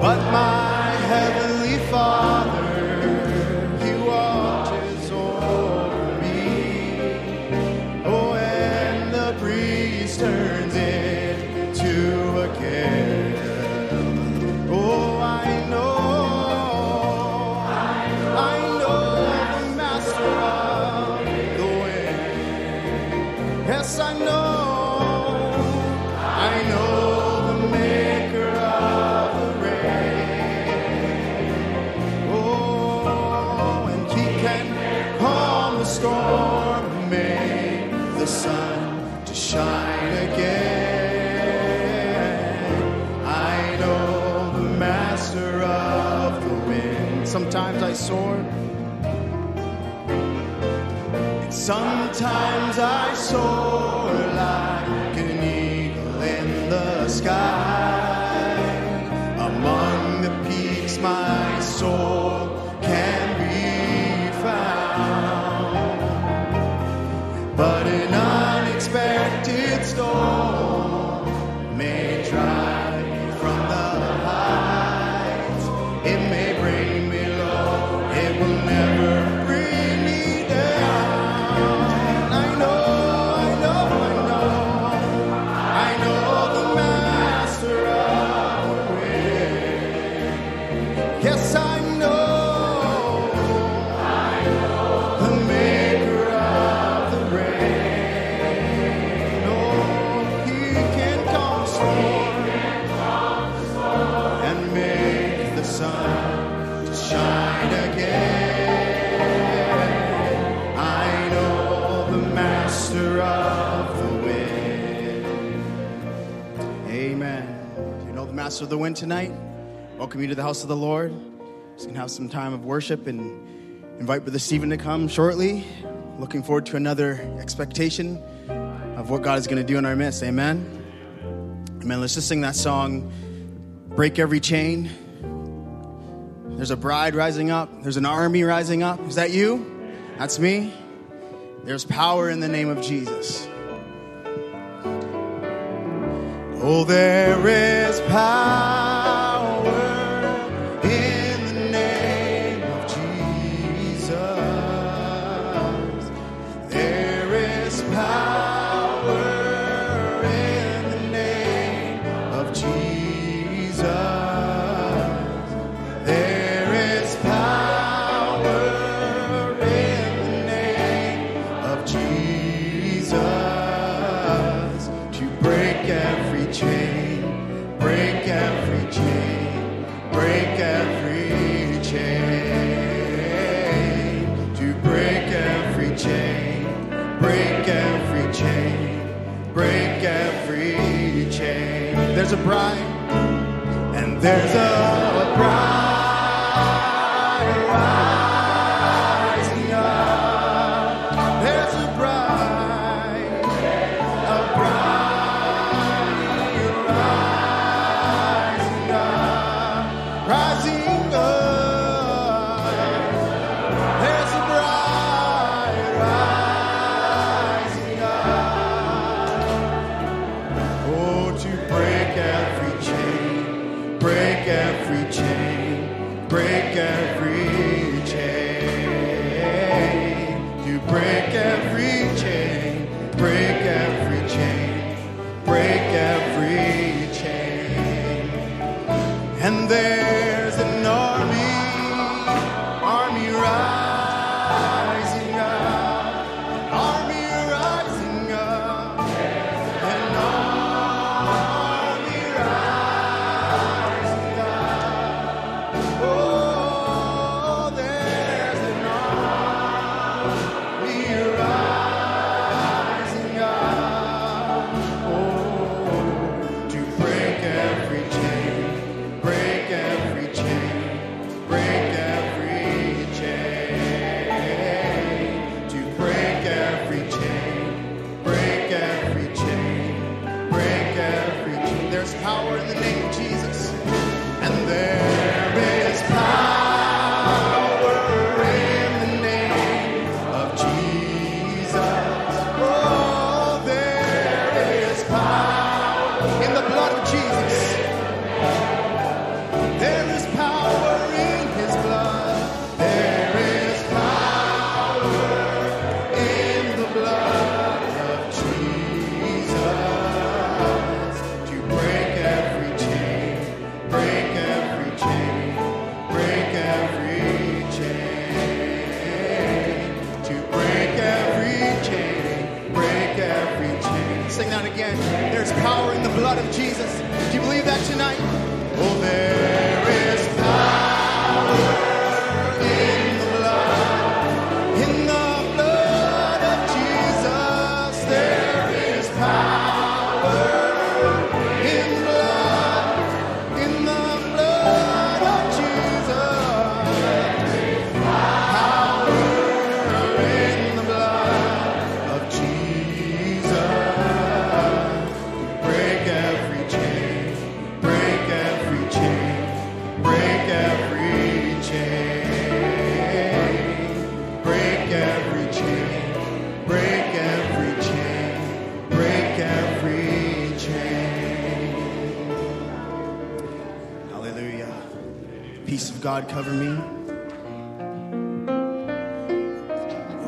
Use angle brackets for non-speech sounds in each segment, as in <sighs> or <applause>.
But my sword. And sometimes I soar. Of the Wind tonight. Welcome you to the house of the Lord. Just gonna have some time of worship and invite Brother Stephen to come shortly. Looking forward to another expectation of what God is gonna do in our midst. Amen. Amen. Let's just sing that song, Break Every Chain. There's a bride rising up, there's an army rising up. Is that you? That's me. There's power in the name of Jesus. Oh, there is power. break every chain. There's a bride and there's a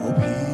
Oh, peace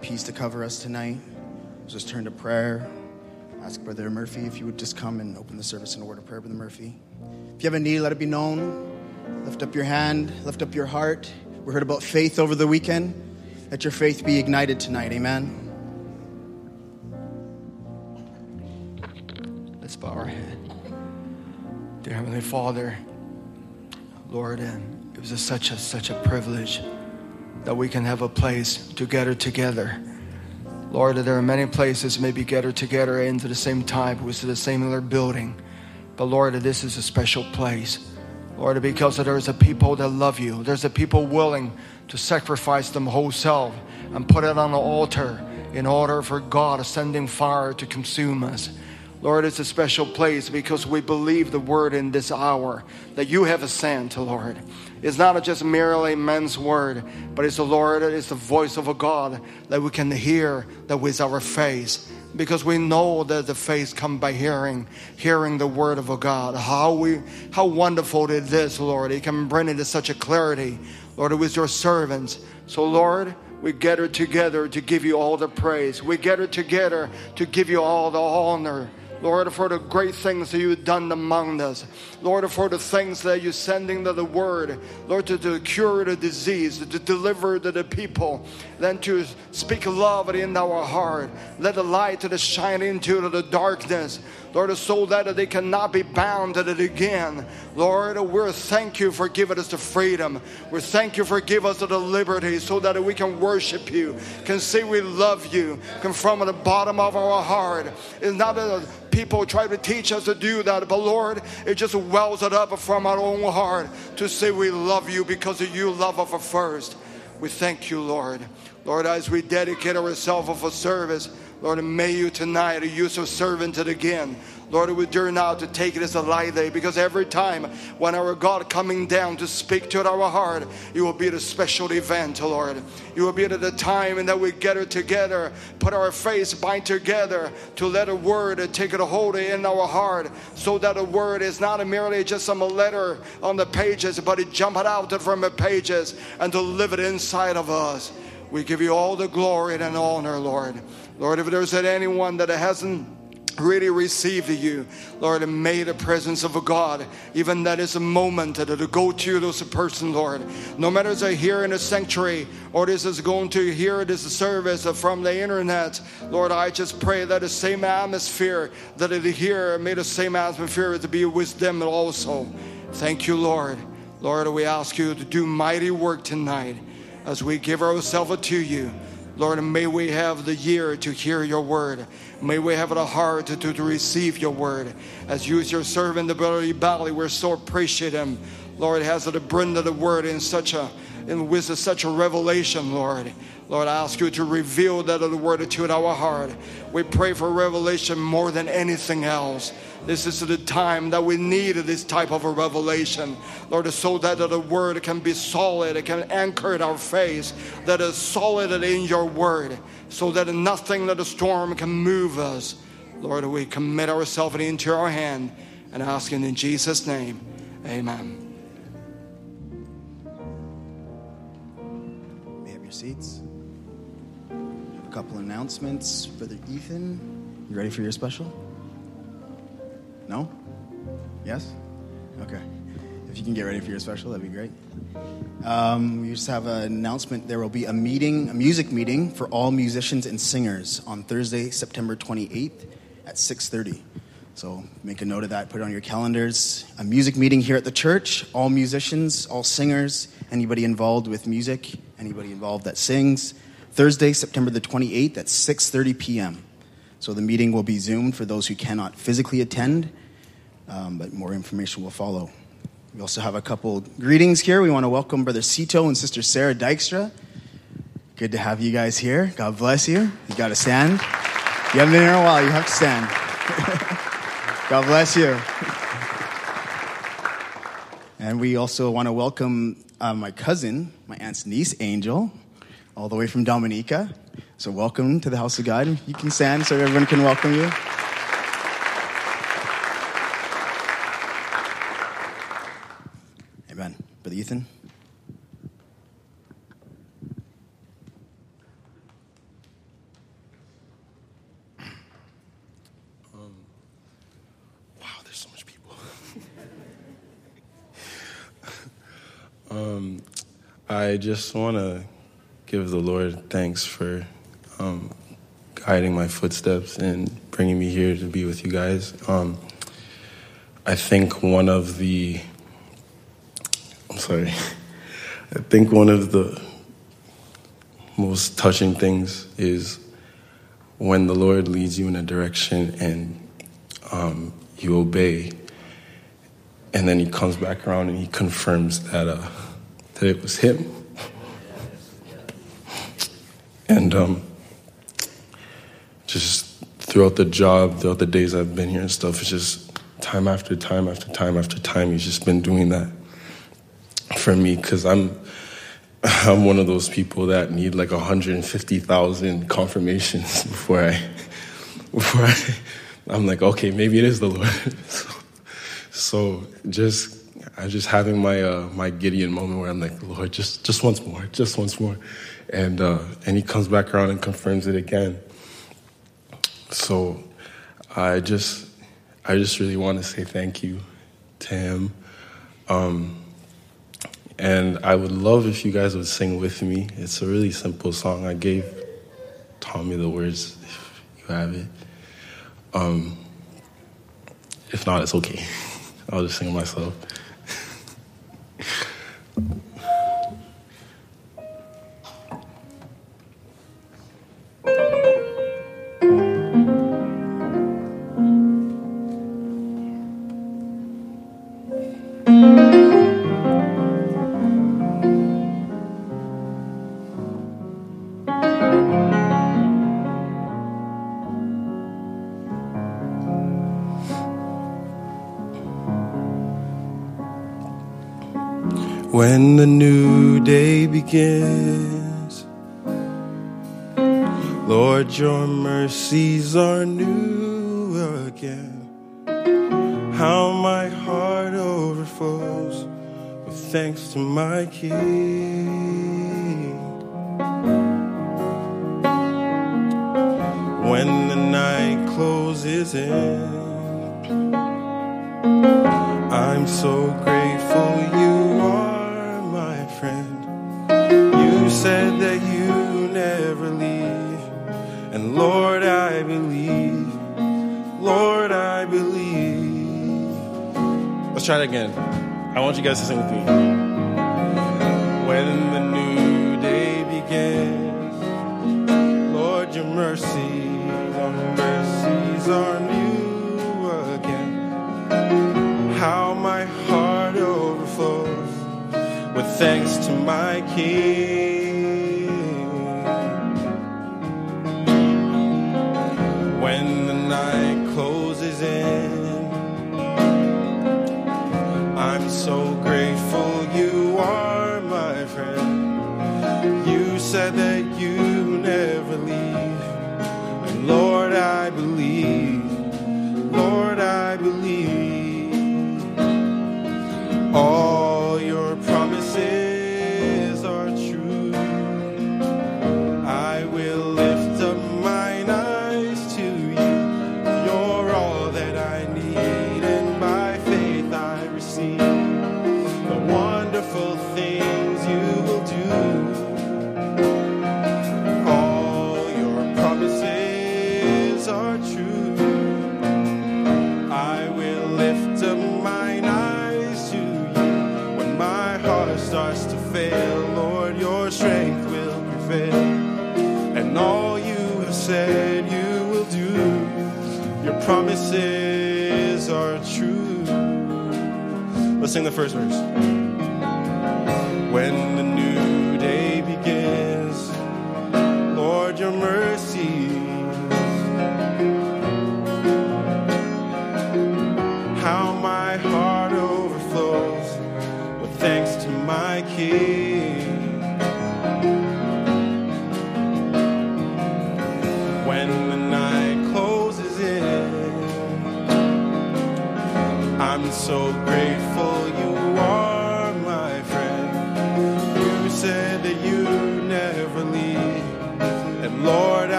peace to cover us tonight. Let's just turn to prayer. Ask Brother Murphy if you would just come and open the service in a word of prayer, Brother Murphy. If you have a need, let it be known. Lift up your hand, lift up your heart. We heard about faith over the weekend. Let your faith be ignited tonight. Amen. Let's bow our head. Dear Heavenly Father, Lord, and it was a, such a such a privilege that we can have a place to gather together. Lord, there are many places maybe gather together into the same time, with the similar building. But Lord, this is a special place. Lord, because there's a people that love you. There's a people willing to sacrifice them whole self and put it on the altar in order for God sending fire to consume us. Lord, it's a special place because we believe the word in this hour that you have sent, Lord. It's not just merely man's word, but it's the Lord, it's the voice of a God that we can hear that with our face, because we know that the faith comes by hearing, hearing the word of a God. How we, how wonderful it is, Lord. It can bring it to such a clarity, Lord, with your servants. So, Lord, we gather together to give you all the praise. We gather together to give you all the honor. Lord, for the great things that you've done among us. Lord, for the things that you're sending to the word. Lord, to, to cure the disease, to deliver to the people. Then to speak love in our heart. Let the light to shine into the darkness. Lord, so that they cannot be bound to it again. Lord, we thank you for giving us the freedom. We thank you for giving us the liberty so that we can worship you, can say we love you, can from the bottom of our heart. It's not that people try to teach us to do that, but Lord, it just wells it up from our own heart to say we love you because you love us first. We thank you, Lord. Lord, as we dedicate ourselves for service, Lord, may you tonight use your servant again. Lord, we dare now to take it as a light day because every time when our God coming down to speak to our heart, it will be a special event, Lord. It will be at the time that we gather together, put our face bind together to let a word take it a hold in our heart so that a word is not merely just some letter on the pages, but it jump out from the pages and to live it inside of us. We give you all the glory and honor, Lord. Lord, if there's anyone that hasn't really received you, Lord, and may the presence of God, even that is a moment that to go to those person, Lord. No matter if they're here in a sanctuary or this is going to hear this service from the internet, Lord, I just pray that the same atmosphere that it here, may the same atmosphere to be with them also. Thank you, Lord. Lord, we ask you to do mighty work tonight as we give ourselves to you. Lord, and may we have the year to hear your word. May we have the heart to, to, receive your word. As you, as your servant, the brother Bali, we're so appreciative. Lord, has to bring of the word in such a in with such a revelation, Lord. Lord, I ask you to reveal that of the word to our heart. We pray for revelation more than anything else. This is the time that we need this type of a revelation, Lord, so that the word can be solid, it can anchor our faith, that is solid in your word, so that nothing that a storm can move us. Lord, we commit ourselves into your hand and asking in Jesus' name, amen. May have your seats. A couple announcements. Brother Ethan, you ready for your special? No? Yes? Okay. If you can get ready for your special, that'd be great. Um, we just have an announcement. There will be a meeting, a music meeting for all musicians and singers on Thursday, September 28th at 6:30. So make a note of that. Put it on your calendars. A music meeting here at the church. All musicians, all singers, anybody involved with music, anybody involved that sings. Thursday, September the 28th at 6:30 p.m. So the meeting will be zoomed for those who cannot physically attend, um, but more information will follow. We also have a couple greetings here. We want to welcome Brother Sito and Sister Sarah Dykstra. Good to have you guys here. God bless you. You got to stand. You haven't been here a while. You have to stand. <laughs> God bless you. And we also want to welcome uh, my cousin, my aunt's niece, Angel, all the way from Dominica. So, welcome to the house of God. You can stand so everyone can welcome you. Ethan. Wow, there's so much people. <laughs> um, I just want to give the Lord thanks for um, guiding my footsteps and bringing me here to be with you guys. Um, I think one of the, I'm sorry, I think one of the most touching things is when the Lord leads you in a direction and um, you obey, and then He comes back around and He confirms that uh, that it was Him. And um, just throughout the job, throughout the days I've been here and stuff, it's just time after time after time after time. He's just been doing that for me because I'm I'm one of those people that need like 150,000 confirmations <laughs> before I before I, I'm like, okay, maybe it is the Lord. <laughs> so, so just I'm just having my uh, my Gideon moment where I'm like, Lord, just just once more, just once more, and uh, and He comes back around and confirms it again. So I just I just really want to say thank you to Him. Um, and I would love if you guys would sing with me. It's a really simple song. I gave Tommy the words if you have it. Um, if not, it's okay. <laughs> I'll just sing myself. When the new day begins, Lord, your mercies are new again. How my heart overflows with thanks to my King. When the night closes in, I'm so grateful Lord, I believe. Lord, I believe. Let's try it again. I want you guys to sing with me. When the new day begins, Lord, your mercies, your mercies are new again how my heart overflows with thanks to my King.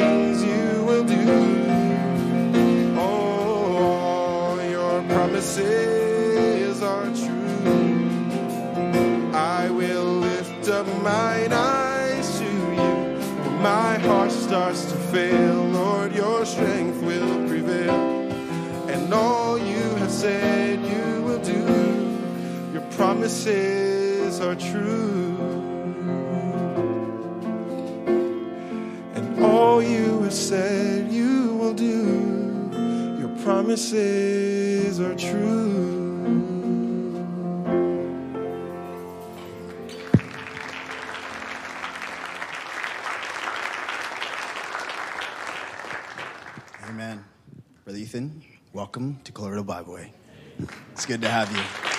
things you will do. Oh, all your promises are true. I will lift up mine eyes to you. When my heart starts to fail, Lord, your strength will prevail. And all you have said you will do, your promises are true. all you have said you will do. Your promises are true. Amen. Brother Ethan, welcome to Cloverdale Bibleway. It's good to have you.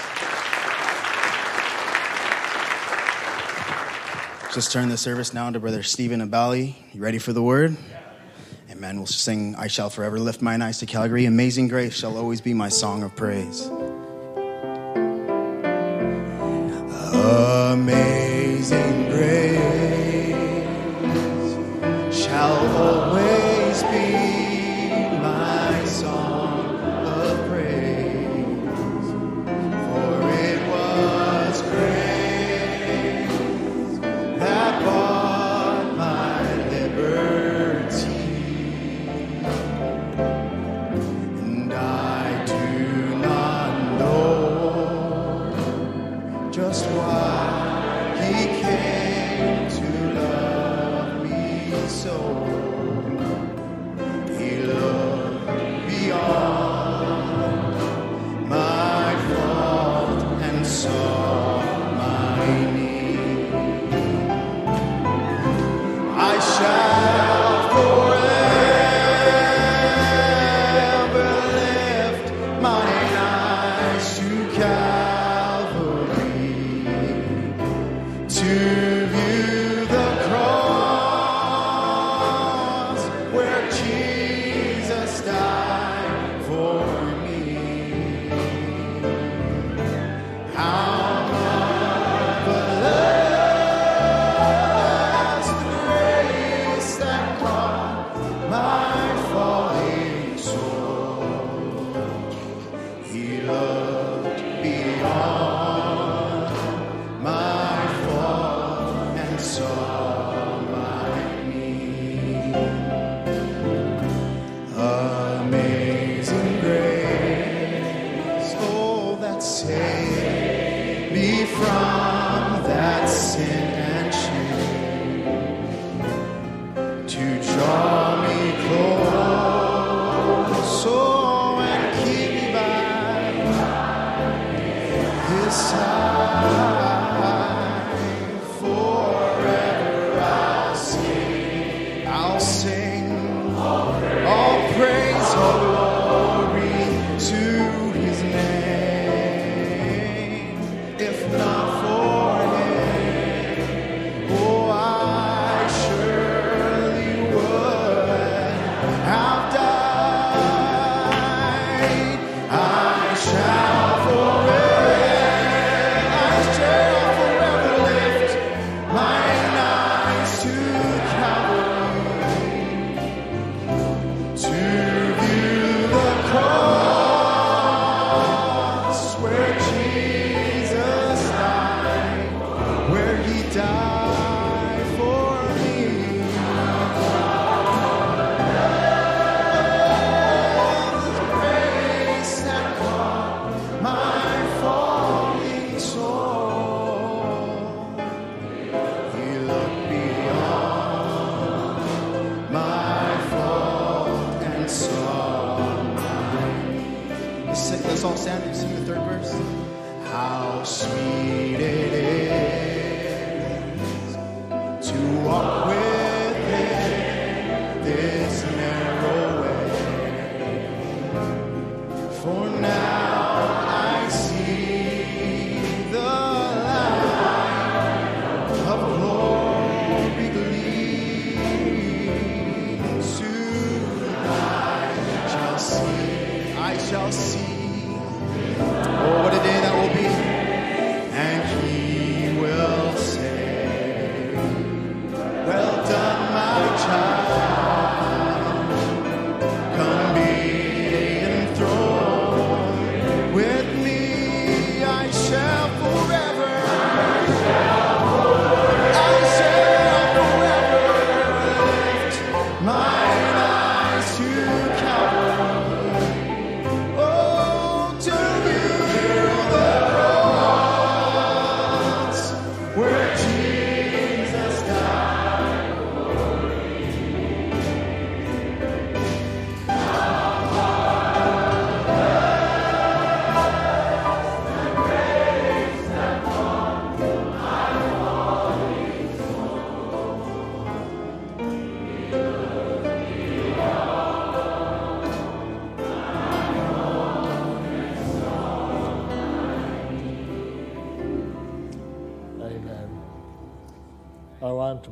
Just turn the service now to Brother Stephen Ibale. You ready for the word? Amen. We'll sing, I Shall Forever Lift Mine Eyes to Calvary. Amazing Grace shall always be my song of praise. Amazing Grace shall always be.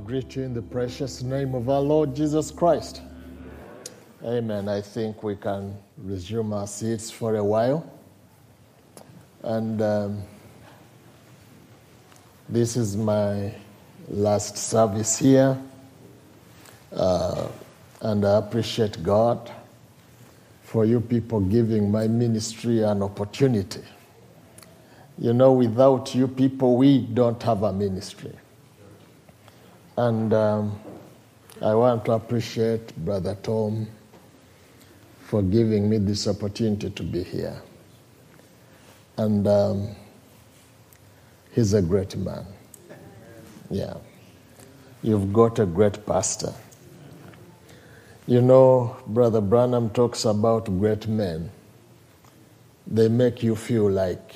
Greet you in the precious name of our Lord Jesus Christ. Amen. I think we can resume our seats for a while. And um, this is my last service here. Uh, and I appreciate God for you people giving my ministry an opportunity. You know, without you people, we don't have a ministry. And um, I want to appreciate Brother Tom for giving me this opportunity to be here. And um, he's a great man. Yeah. You've got a great pastor. You know, Brother Branham talks about great men. They make you feel like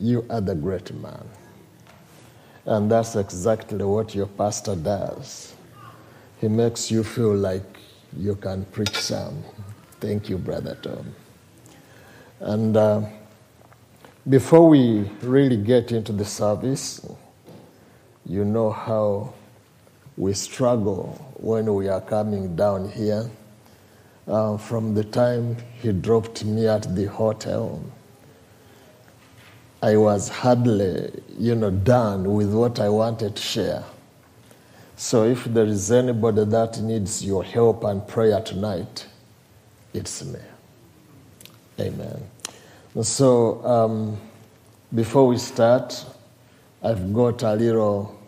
you are the great man. And that's exactly what your pastor does. He makes you feel like you can preach some. Thank you, Brother Tom. And uh, before we really get into the service, you know how we struggle when we are coming down here. Uh, from the time he dropped me at the hotel, I was hardly, you know, done with what I wanted to share. So if there is anybody that needs your help and prayer tonight, it's me. Amen. So um, before we start, I've got a little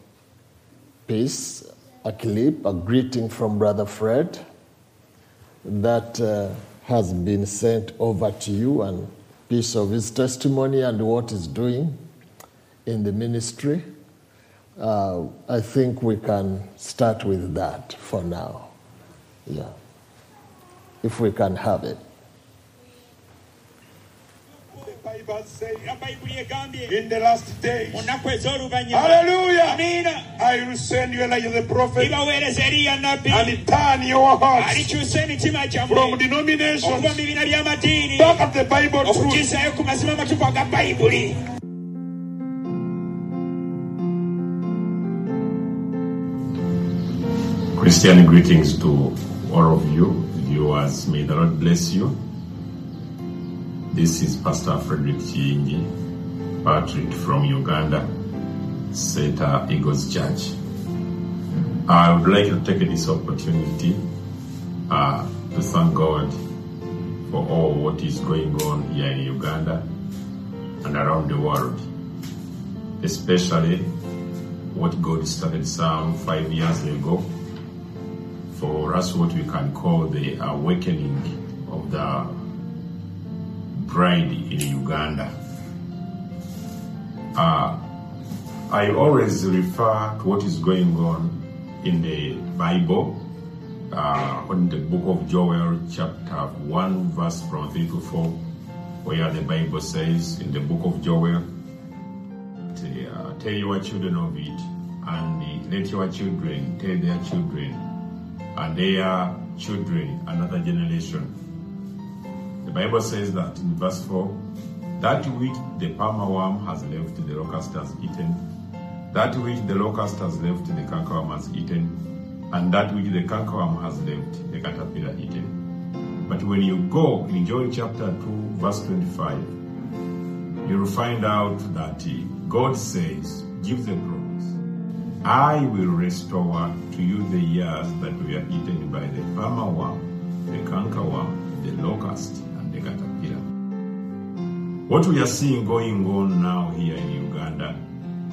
piece, a clip, a greeting from Brother Fred that uh, has been sent over to you and piece of his testimony and what he's doing in the ministry. Uh, I think we can start with that for now. Yeah. If we can have it. Bible says bayibuli egambye in the last days. mu nnaku ez'oluvannyuma Hallelujah. I will send you Elijah the prophet eriya nabbi and turn your hearts from denominations back at the Bible truth. mazima Christian greetings to all of you, viewers. May the Lord bless you. This is Pastor Frederick Chiingi, Patrick from Uganda, Seta Eagles Church. I would like to take this opportunity uh, to thank God for all what is going on here in Uganda and around the world, especially what God started some five years ago for us what we can call the awakening of the bride in Uganda. Uh, I always refer to what is going on in the Bible, uh, in the book of Joel, chapter 1, verse from 3 to 4, where the Bible says in the book of Joel, uh, tell your children of it, and let your children tell their children, and their children, another generation. The Bible says that in verse 4 that which the palmer worm has left, the locust has eaten, that which the locust has left, the cankerworm has eaten, and that which the cankerworm has left, the caterpillar eaten. But when you go in Joel chapter 2, verse 25, you'll find out that God says, give the promise. I will restore to you the years that were eaten by the palmer worm, the cankerworm, the locust. What we are seeing going on now here in Uganda,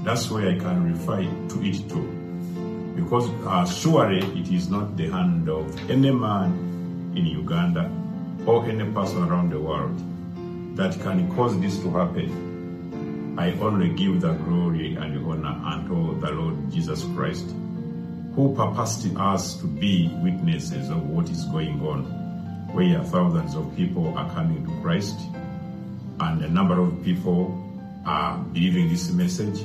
that's where I can refer to it to. Because uh, surely it is not the hand of any man in Uganda or any person around the world that can cause this to happen. I only give the glory and honor unto the Lord Jesus Christ, who purposed us to be witnesses of what is going on, where thousands of people are coming to Christ, and a number of people are believing this message.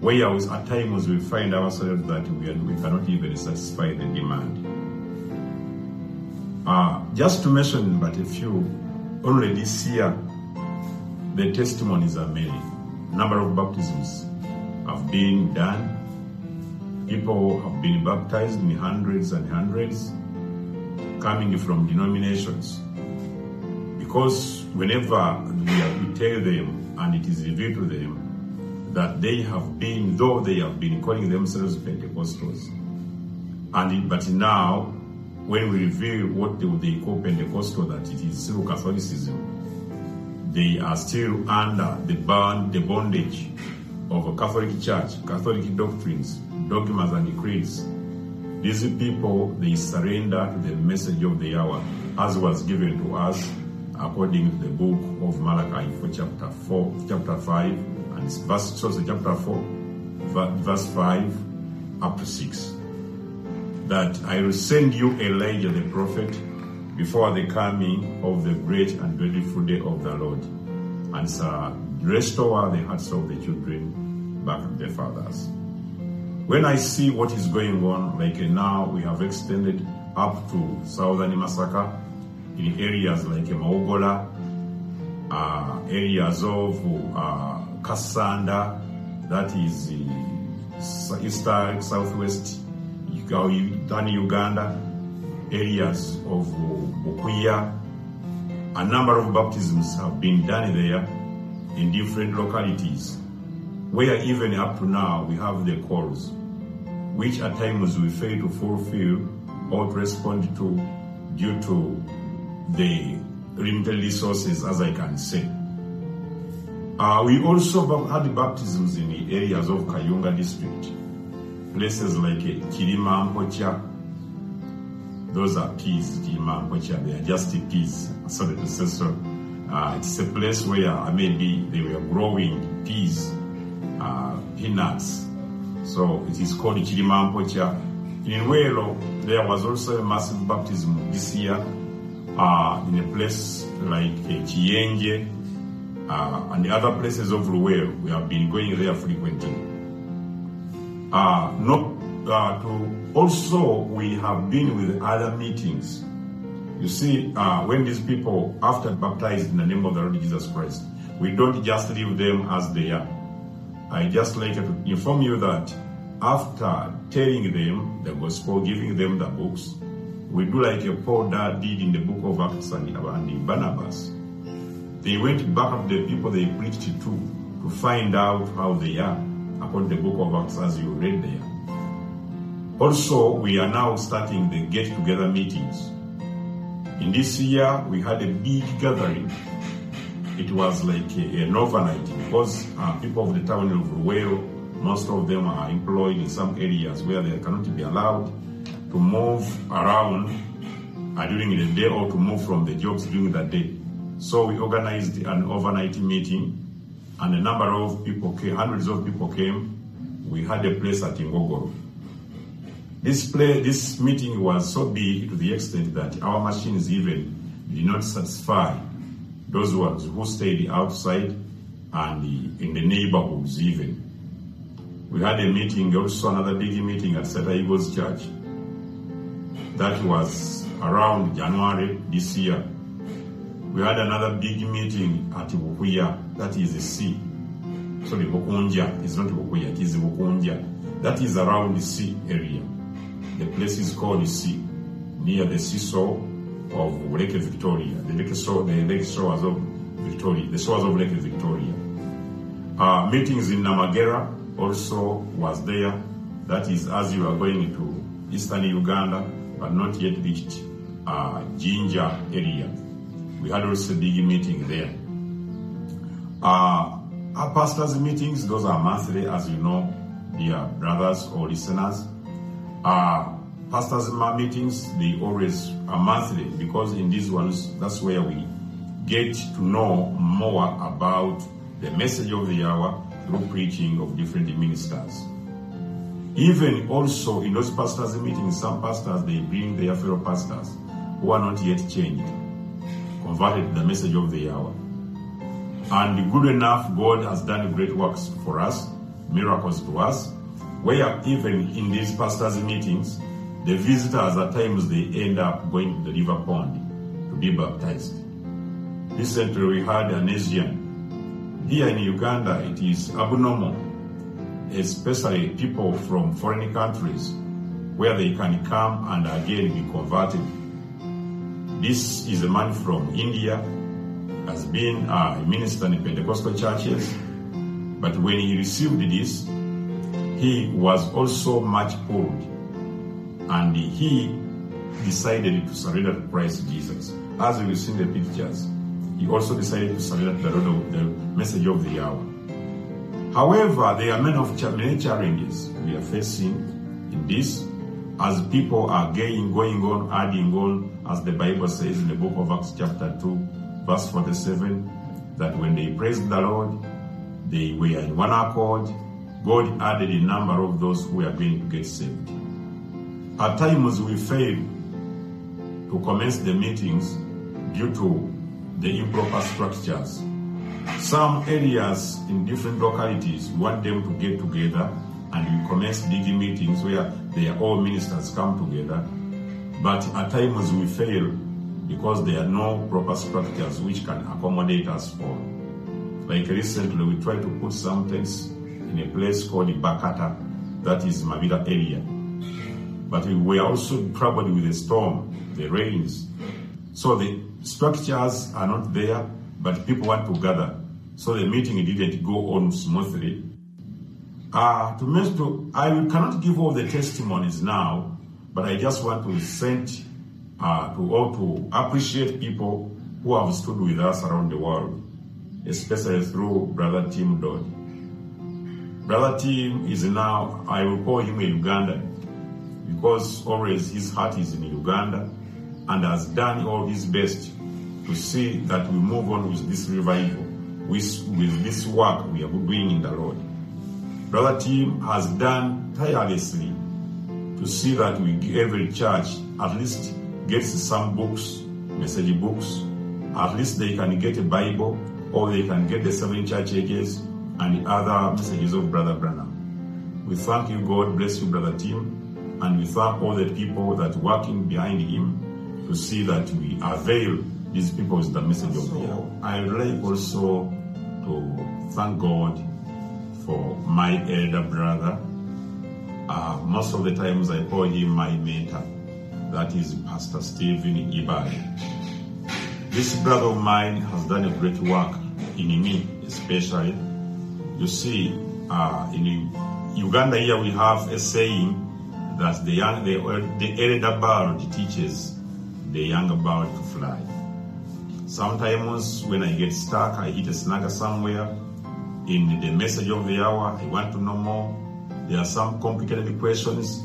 Where at times we find ourselves that we, are, we cannot even satisfy the demand. Uh, just to mention but a few, only this year the testimonies are many. Number of baptisms have been done. People have been baptized in hundreds and hundreds, coming from denominations. Because whenever we, tell them and it is revealed to them that they have been, though they have been calling themselves Pentecostals, and but now when we reveal what they, they call Pentecostal, that it is still Catholicism, they are still under the bond, the bondage of a Catholic Church, Catholic doctrines, dogmas, and creeds. These people they surrender to the message of the hour, as was given to us according to the book of Malachi, for chapter four, chapter five, and verse so chapter four, verse five up to six. That I will send you Elijah the prophet before the coming of the great and dreadful day of the Lord, and shall restore the hearts of the children back to their fathers. When I see what is going on, like now we have extended up to southern Masaka, in areas like Mawogola, uh, areas of uh, Kasanda, that is uh, eastern, southwest, Uganda, Uganda, areas of Bukuya. A number of baptisms have been done there in different localities, where even up to now we have the calls, which at times we fail to fulfill or to respond to due to the limited resources, as I can say. Uh, we also had baptisms in the areas of Kayunga district, places like uh, Kirima Mpocha. Those are peas, Kirima Mpocha. They are just peas, sorry to say so. Uh, it's a place where uh, maybe they were growing peas, uh, peanuts. So it is called Kirima Mpocha. In Welo, there was also a massive baptism this year uh, in a place like uh, Chienje uh, and the other places of Luwero. We have been going there frequently. Uh, not uh, to also we have been with other meetings. You see, uh, when these people after baptized in the name of the Lord Jesus Christ, we don't just leave them as they are. I just like to inform you that after telling them the gospel, giving them the books, we do like Paul that did in the book of Acts and, and Barnabas. They went back to the people they preached to to find out how they are, to the book of Acts as you read there. Also, we are now starting the get together meetings. In this year, we had a big gathering. It was like a, an overnight because uh, people of the town of Luwero, most of them are employed in some areas where they cannot be allowed to move around uh, during the day or to move from the jobs during the day. So we organized an overnight meeting, and a number of people came, hundreds of people came. We had a place at Ingogoro. This play, this meeting was so big to the extent that our machines even did not satisfy those ones who stayed outside and in the neighborhoods even. We had a meeting, also another big meeting at Seta Eagles Church. That was around January this year. We had another big meeting at Bukuya, that is the sea. Sorry, Bukunja, it's not Bukuya, it is Bukunja. That is around the sea area. The place is called the sea, near the seesaw of Lake Victoria, the lake, the lake shores of Victoria, the shores of Lake Victoria. Uh, meetings in Namagera also was there. That is as you are going to eastern Uganda, but not yet reached uh, Jinja area. We had also a big meeting there. Uh, our pastors' meetings, those are monthly, as you know, dear brothers or listeners. Uh, pastors' meetings, they always are monthly because in these ones, that's where we get to know more about the message of the hour through preaching of different ministers. Even also in those pastors' meetings, some pastors they bring their fellow pastors who are not yet changed, converted to the message of the hour. And good enough, God has done great works for us, miracles to us, where even in these pastors' meetings, the visitors at times they end up going to the river pond to be baptized. Recently we had an Asian. Here in Uganda, it is abnormal especially people from foreign countries, where they can come and again be converted. This is a man from India, has been a minister in Pentecostal churches, but when he received this, he was also much pulled, and he decided to surrender to Christ Jesus. As we will see in the pictures, he also decided to surrender to the message of the hour. However, there are many, challenges we are facing in this as people are going, going on, adding on, as the Bible says in the book of Acts, chapter 2, verse 47, that when they praised the Lord, they were in one accord. God added a number of those who are going to get saved. At times we fail to commence the meetings due to the improper structures. Some areas in different localities want them to get together and we commence big meetings where they are all ministers come together. But at times we fail because there are no proper structures which can accommodate us all. Like recently, we tried to put some tents in a place called Bakata, that is Mavida area. But we were also troubled with the storm, the rains. So the structures are not there, but people want to gather. So the meeting didn't go on smoothly. Uh, to, mention- I cannot give all the testimonies now, but I just want to send uh, to all to appreciate people who have stood with us around the world, especially through Brother Tim Dodd. Brother Tim is now, I will call him a Ugandan because always his heart is in Uganda and has done all his best to see that we move on with this revival, with, with this work we are doing in the Lord. Brother Tim has done tirelessly to see that we every church at least gets some books, message books. At least they can get a Bible or they can get the seven church ages and the other messages of Brother Branham. We thank you, God bless you, Brother Tim, and we thank all the people that working behind him to see that we avail these people with the message of hour. I would like also to thank God for my elder brother. Uh, most of the times I call him my mentor. That is Pastor Stephen Ibale. This brother of mine has done a great work in me, especially. You see, uh, in Uganda here we have a saying that the young, the, the elder bird teaches the younger bird to fly. Sometimes when I get stuck, I hit a snag somewhere in the message of the hour, I want to know more. There are some complicated questions.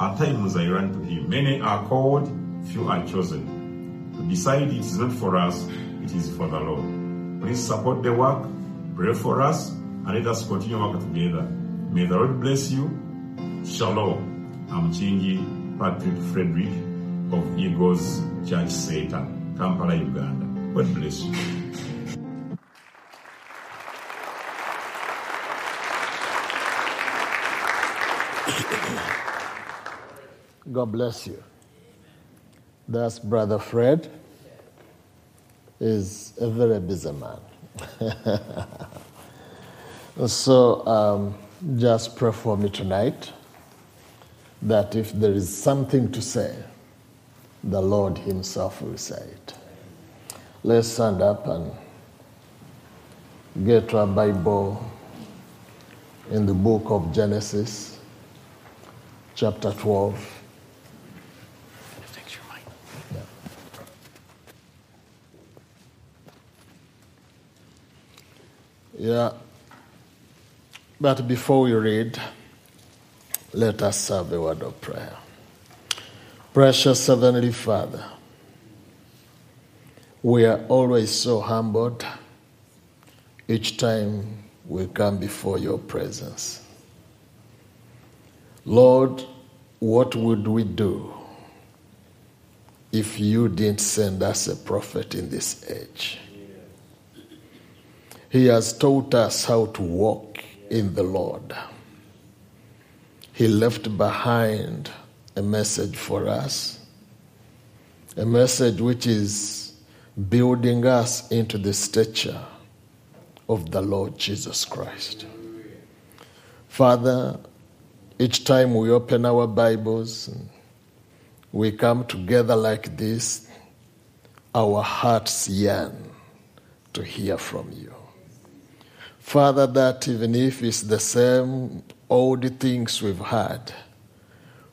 At times I run to him. Many are called, few are chosen. To decide it is not for us, it is for the Lord. Please support the work, pray for us, and let us continue work together. May the Lord bless you. Shalom. I'm Chingi Patrick Frederick of Eagles Church Seta, Kampala, Uganda. God bless you. God bless you. That's Brother Fred. Is a very busy man. <laughs> so um, just pray for me tonight that if there is something to say, the Lord Himself will say it. Let's stand up and get our Bible in the book of Genesis, chapter 12. Yeah. But before we read, let us serve a word of prayer. Precious Heavenly Father, we are always so humbled each time we come before your presence. Lord, what would we do if you didn't send us a prophet in this age? He has taught us how to walk in the Lord. He left behind a message for us, a message which is building us into the stature of the Lord Jesus Christ. Father, each time we open our Bibles, we come together like this, our hearts yearn to hear from you. Father, that even if it's the same old things we've had,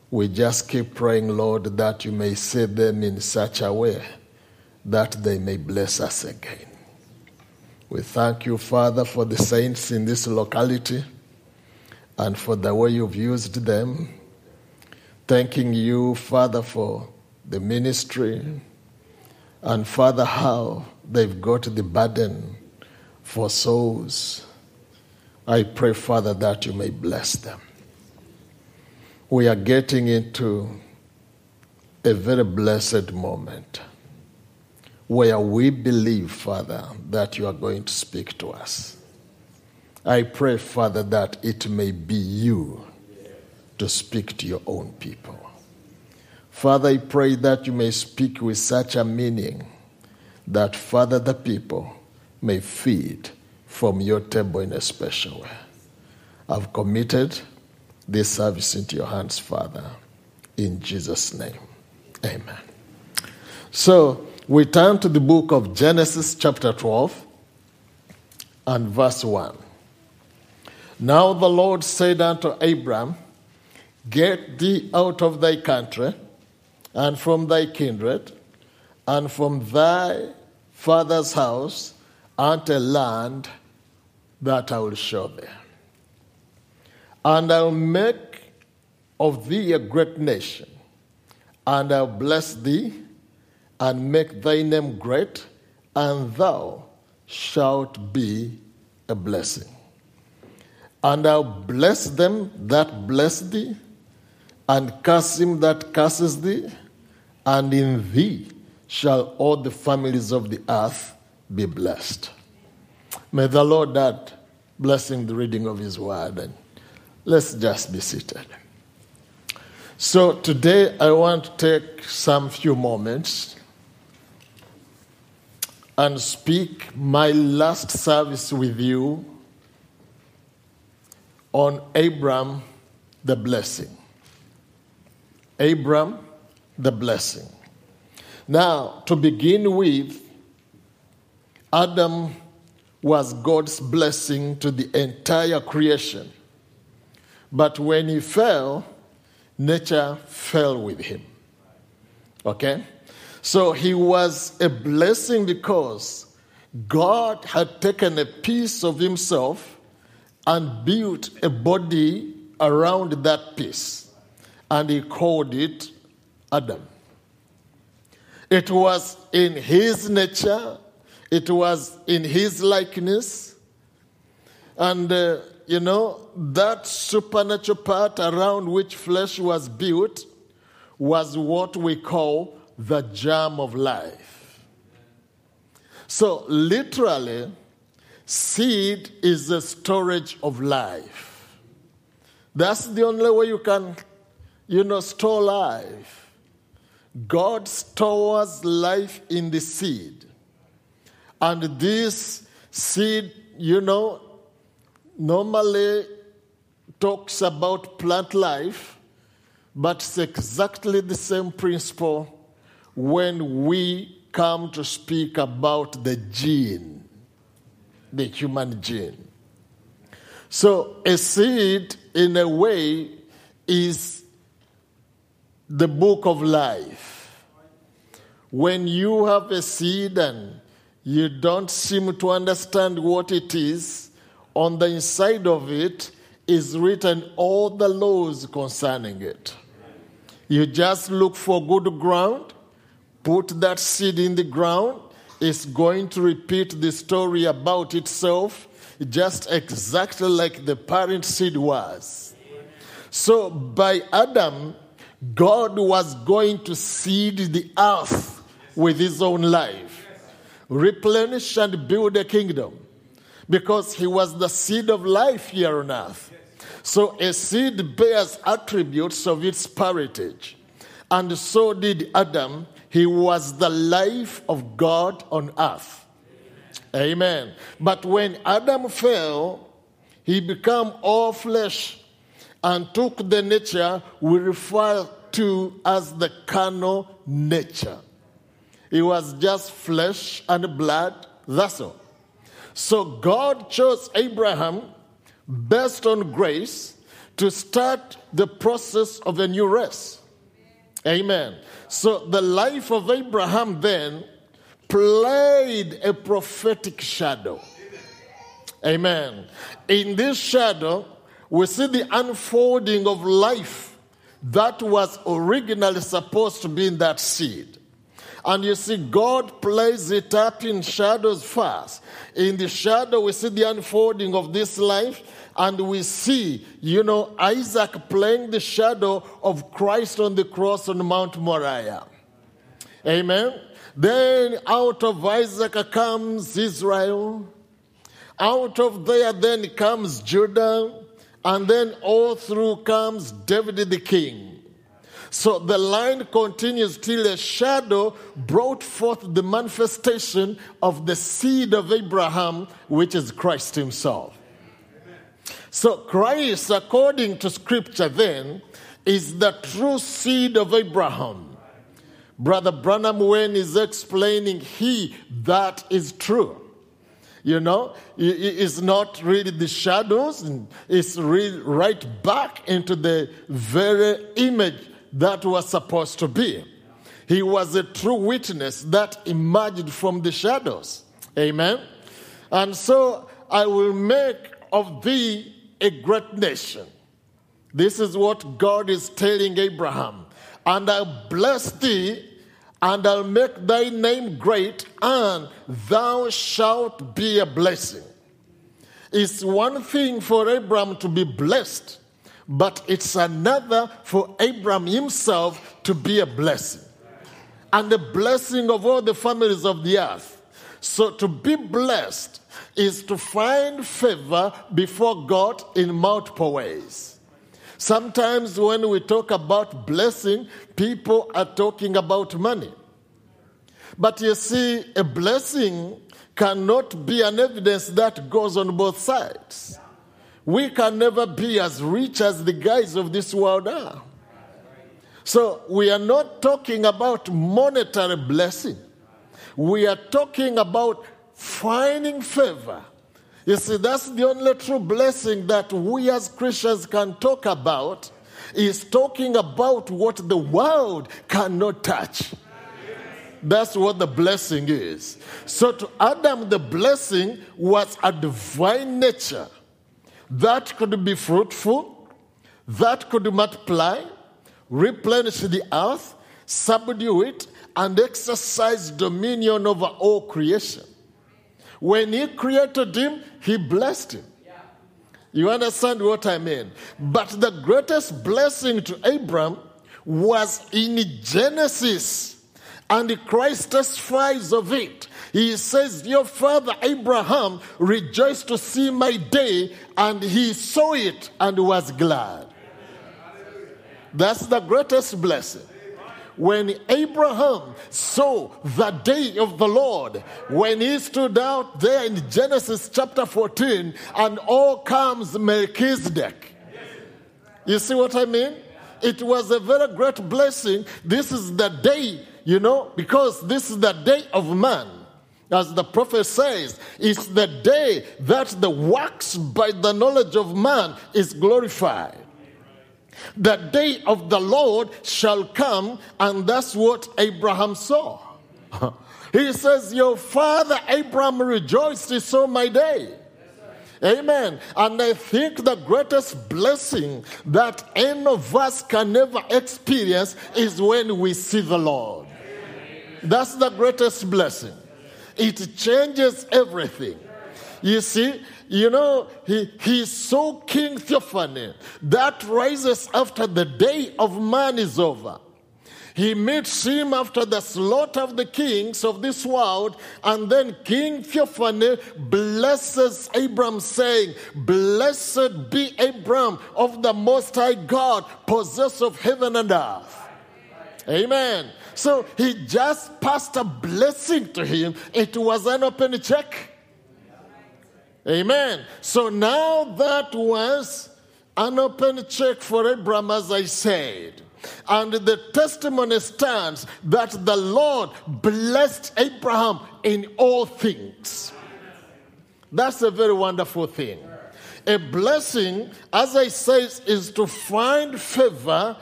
we just keep praying, Lord, that you may say them in such a way that they may bless us again. We thank you, Father, for the saints in this locality and for the way you've used them. Thanking you, Father, for the ministry and, Father, how they've got the burden for souls. I pray, Father, that you may bless them. We are getting into a very blessed moment where we believe, Father, that you are going to speak to us. I pray, Father, that it may be you to speak to your own people. Father, I pray that you may speak with such a meaning that, Father, the people may feed from your table in a special way. I've committed this service into your hands, Father, in Jesus' name. Amen. So we turn to the book of Genesis, chapter 12, and verse 1. Now the Lord said unto Abram, Get thee out of thy country, and from thy kindred, and from thy father's house, unto a land that I will show thee. And I'll make of thee a great nation, and I'll bless thee, and make thy name great, and thou shalt be a blessing. And I'll bless them that bless thee, and curse him that curses thee, and in thee shall all the families of the earth be blessed. May the Lord add blessing the reading of his word. And let's just be seated. So today I want to take some few moments and speak my last service with you on Abram the blessing. Abram the blessing. Now, to begin with, Adam was God's blessing to the entire creation. But when he fell, nature fell with him. Okay? So he was a blessing because God had taken a piece of himself and built a body around that piece, and he called it Adam. It was in his nature, it was in his likeness, and uh, you know, that supernatural part around which flesh was built was what we call the germ of life. So, literally, seed is the storage of life. That's the only way you can, you know, store life. God stores life in the seed. And this seed, you know, normally talks about plant life, but it's exactly the same principle when we come to speak about the gene, the human gene. So, a seed, in a way, is the book of life. When you have a seed and you don't seem to understand what it is, on the inside of it is written all the laws concerning it. You just look for good ground, put that seed in the ground, it's going to repeat the story about itself just exactly like the parent seed was. So by Adam, God was going to seed the earth with his own life, replenish and build a kingdom because he was the seed of life here on earth. So a seed bears attributes of its parentage. And so did Adam. He was the life of God on earth. Amen. But when Adam fell, He became all flesh and took the nature we refer to as the carnal nature. It was just flesh and blood, that's all. So God chose Abraham based on grace to start the process of a new race. Amen. So the life of Abraham then played a prophetic shadow. Amen. In this shadow, we see the unfolding of life that was originally supposed to be in that seed. And you see, God plays it up in shadows first. In the shadow, we see the unfolding of this life, and we see, you know, Isaac playing the shadow of Christ on the cross on Mount Moriah. Amen. Then out of Isaac comes Israel. Out of there then comes Judah. And then all through comes David the king. So the line continues till a shadow brought forth the manifestation of the seed of Abraham, which is Christ himself. So Christ, according to scripture, then, is the true seed of Abraham. Brother Branham, when he's explaining he that is true, you know, it's not really the shadows, it's really right back into the very image that was supposed to be. He was a true witness that emerged from the shadows. Amen. And so I will make of thee a great nation. This is what God is telling Abraham. And I'll bless thee, and I'll make thy name great, and thou shalt be a blessing. It's one thing for Abraham to be blessed, but it's another for Abraham himself to be a blessing. And the blessing of all the families of the earth. So to be blessed is to find favor before God in multiple ways. Sometimes when we talk about blessing, people are talking about money. But you see, a blessing cannot be an evidence that goes on both sides. We can never be as rich as the guys of this world are. So we are not talking about monetary blessing. We are talking about finding favor. You see, that's the only true blessing that we as Christians can talk about is talking about what the world cannot touch. That's what the blessing is. So to Adam, the blessing was a divine nature that could be fruitful, that could multiply, replenish the earth, subdue it, and exercise dominion over all creation. When he created him, he blessed him. You understand what I mean? But the greatest blessing to Abram was in Genesis, and Christ testifies of it. He says, Your father Abraham rejoiced to see my day, and he saw it and was glad. That's the greatest blessing. When Abraham saw the day of the Lord, when he stood out there in Genesis chapter 14, and all comes Melchizedek. You see what I mean? It was a very great blessing. This is the day, you know, because this is the day of man. As the prophet says, it's the day that the works by the knowledge of man is glorified. The day of the Lord shall come, and that's what Abraham saw. <laughs> he says, Your father Abraham rejoiced, he saw my day. Amen. And I think the greatest blessing that any of us can ever experience is when we see the Lord. That's the greatest blessing. It changes everything. You see, you know, he, he saw King Theophany. That rises after the day of man is over. He meets him after the slaughter of the kings of this world, and then King Theophany blesses Abram, saying, Blessed be Abram of the Most High God, possessor of heaven and earth. Amen. So he just passed a blessing to him. It was an open check. Amen. So now that was an open check for Abraham, as I said. And the testimony stands that the Lord blessed Abraham in all things. That's a very wonderful thing. A blessing, as I say, is to find favor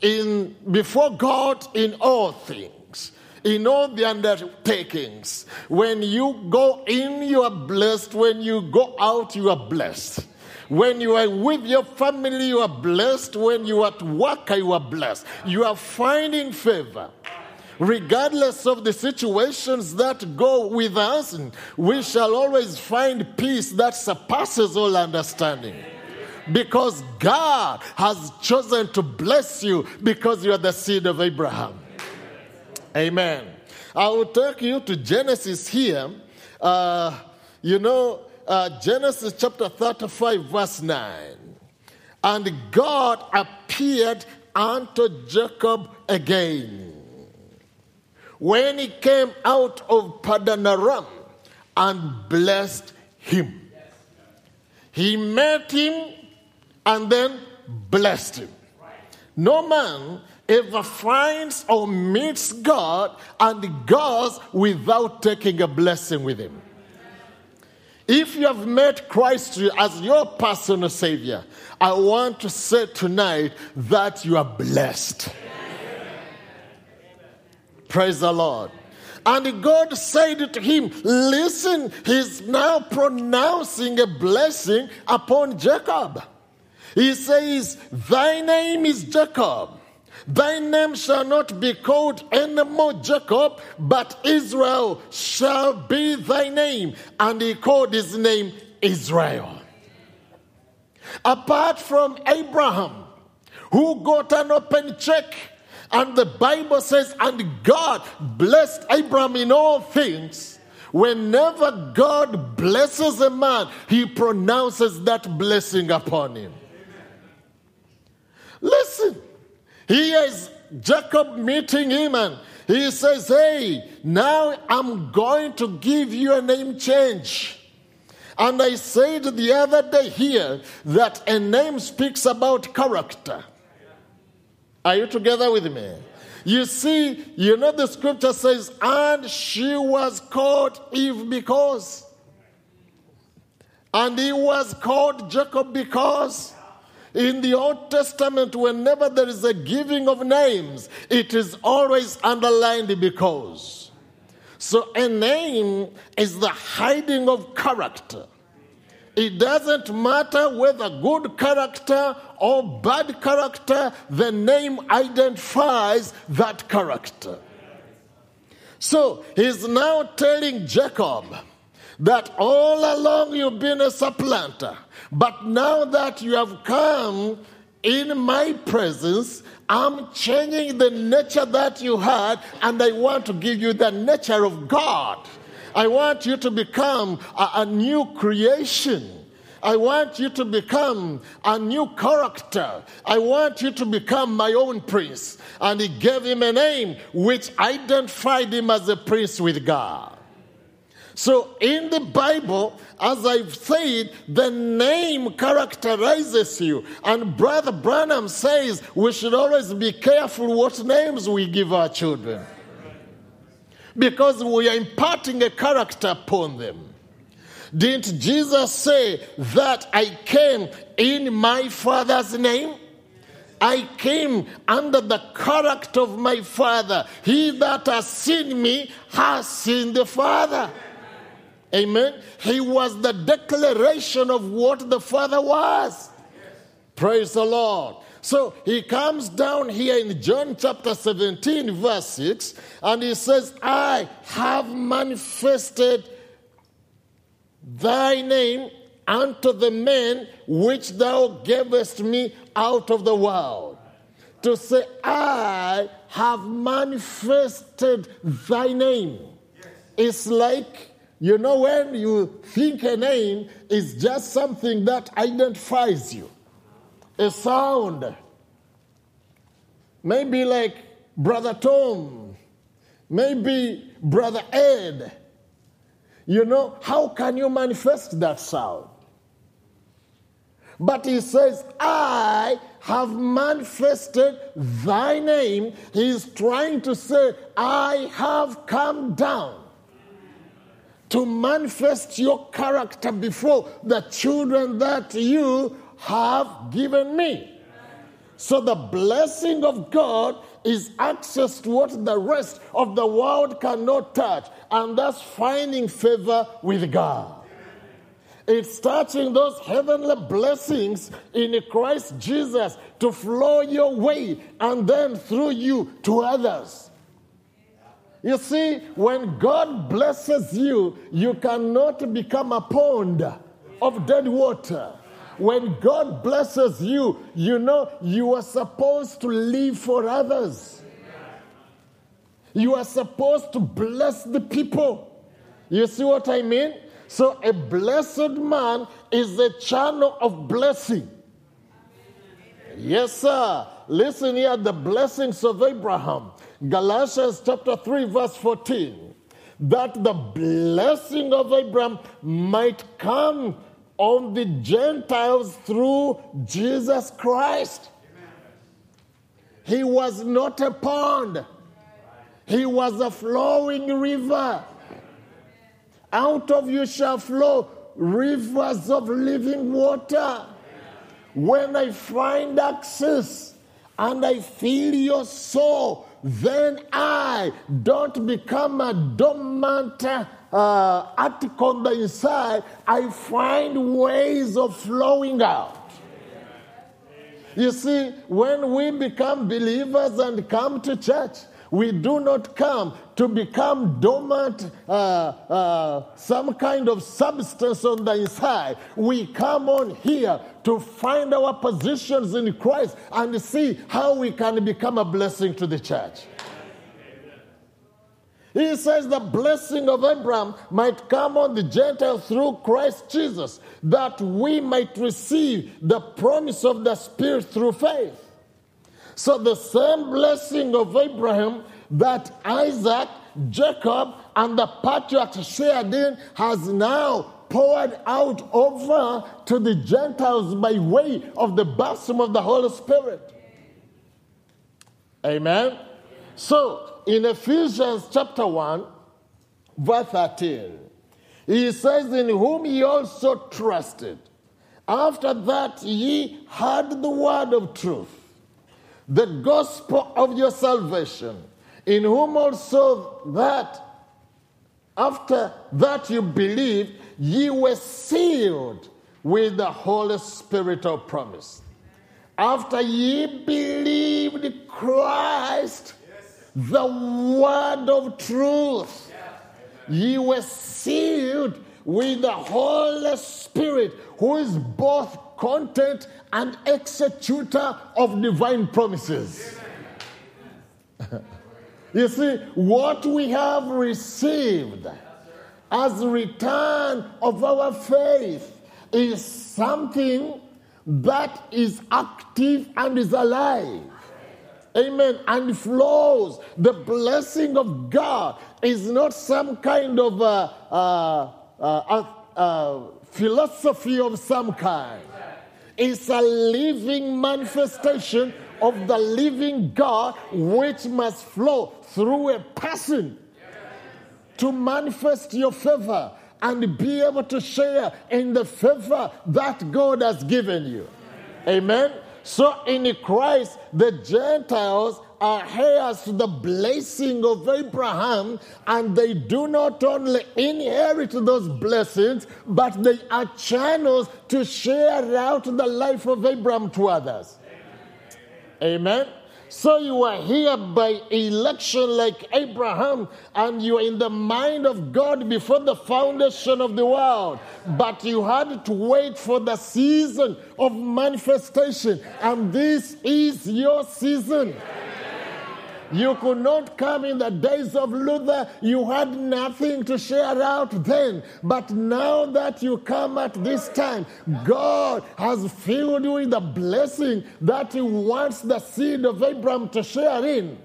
in before God in all things, in all the undertakings. When you go in, you are blessed. When you go out, you are blessed. When you are with your family, you are blessed. When you are at work, you are blessed. You are finding favor. Regardless of the situations that go with us, we shall always find peace that surpasses all understanding. Because God has chosen to bless you because you are the seed of Abraham. Amen. I will take you to Genesis here. Uh, you know, uh, Genesis chapter 35, verse 9. And God appeared unto Jacob again when he came out of Padanaram and blessed him. He met him and then blessed him. No man ever finds or meets God and goes without taking a blessing with him. If you have met Christ as your personal Savior, I want to say tonight that you are blessed. Praise the Lord. And God said to him, Listen, he's now pronouncing a blessing upon Jacob. He says, Thy name is Jacob. Thy name shall not be called anymore Jacob, but Israel shall be thy name. And he called his name Israel. Apart from Abraham, who got an open check, and the Bible says, and God blessed Abraham in all things. Whenever God blesses a man, he pronounces that blessing upon him. Listen, here is Jacob meeting him, and he says, Hey, now I'm going to give you a name change. And I said the other day here that a name speaks about character. Are you together with me? You see, you know the scripture says, and she was called Eve because. And he was called Jacob because. In the Old Testament, whenever there is a giving of names, it is always underlined because. So a name is the hiding of character. It doesn't matter whether good character or bad character, the name identifies that character. So he's now telling Jacob that all along you've been a supplanter, but now that you have come in my presence, I'm changing the nature that you had, and I want to give you the nature of God. I want you to become a, a new creation. I want you to become a new character. I want you to become my own prince. And he gave him a name which identified him as a prince with God. So in the Bible, as I've said, the name characterizes you. And Brother Branham says we should always be careful what names we give our children. Because we are imparting a character upon them. Didn't Jesus say that I came in my Father's name? I came under the character of my Father. He that has seen me has seen the Father. Amen. He was the declaration of what the Father was. Praise the Lord. So he comes down here in John chapter 17, verse 6, and he says, I have manifested thy name unto the men which thou gavest me out of the world. To say, I have manifested thy name. It's like, you know, when you think a name is just something that identifies you, a sound. Maybe like Brother Tom, maybe Brother Ed You know, how can you manifest that sound? But he says, I have manifested thy name. He's trying to say, I have come down to manifest your character before the children that you have given me. So the blessing of God is access to what the rest of the world cannot touch, and thus finding favor with God. It's touching those heavenly blessings in Christ Jesus to flow your way and then through you to others. You see, when God blesses you, you cannot become a pond of dead water. When God blesses you, you know you are supposed to live for others. You are supposed to bless the people. You see what I mean? So, a blessed man is a channel of blessing. Yes, sir. Listen here the blessings of Abraham. Galatians chapter 3, verse 14. That the blessing of Abraham might come on the Gentiles through Jesus Christ. He was not a pond, he was a flowing river. Out of you shall flow rivers of living water. When I find access and I feel your soul, then I don't become a dormant uh, article on the inside. I find ways of flowing out. You see, when we become believers and come to church, we do not come to become dormant, uh, uh, some kind of substance on the inside. We come on here to find our positions in Christ and see how we can become a blessing to the church. He says the blessing of Abraham might come on the Gentiles through Christ Jesus, that we might receive the promise of the Spirit through faith. So the same blessing of Abraham that Isaac, Jacob, and the patriarchs shared in has now poured out over to the Gentiles by way of the baptism of the Holy Spirit. Amen. So in Ephesians chapter 1, verse 13, he says, In whom ye also trusted. After that, ye heard the word of truth, the gospel of your salvation, in whom also that after that you believed, ye were sealed with the Holy Spirit of promise. After ye believed Christ, the word of truth, ye were sealed with the Holy Spirit, who is both content and executor of divine promises. <laughs> you see, what we have received as return of our faith is something that is active and is alive. Amen. And flows. The blessing of God is not some kind of uh, uh, uh, philosophy of some kind. It's a living manifestation of the living God which must flow through a person to manifest your favor and be able to share in the favor that God has given you. Amen. So in Christ, the Gentiles heirs to the blessing of Abraham, and they do not only inherit those blessings, but they are channels to share out the life of Abraham to others. Amen. So you are here by election like Abraham, and you are in the mind of God before the foundation of the world. But you had to wait for the season of manifestation, and this is your season. You could not come in the days of Luther. You had nothing to share out then. But now that you come at this time, God has filled you with the blessing that He wants the seed of Abraham to share in.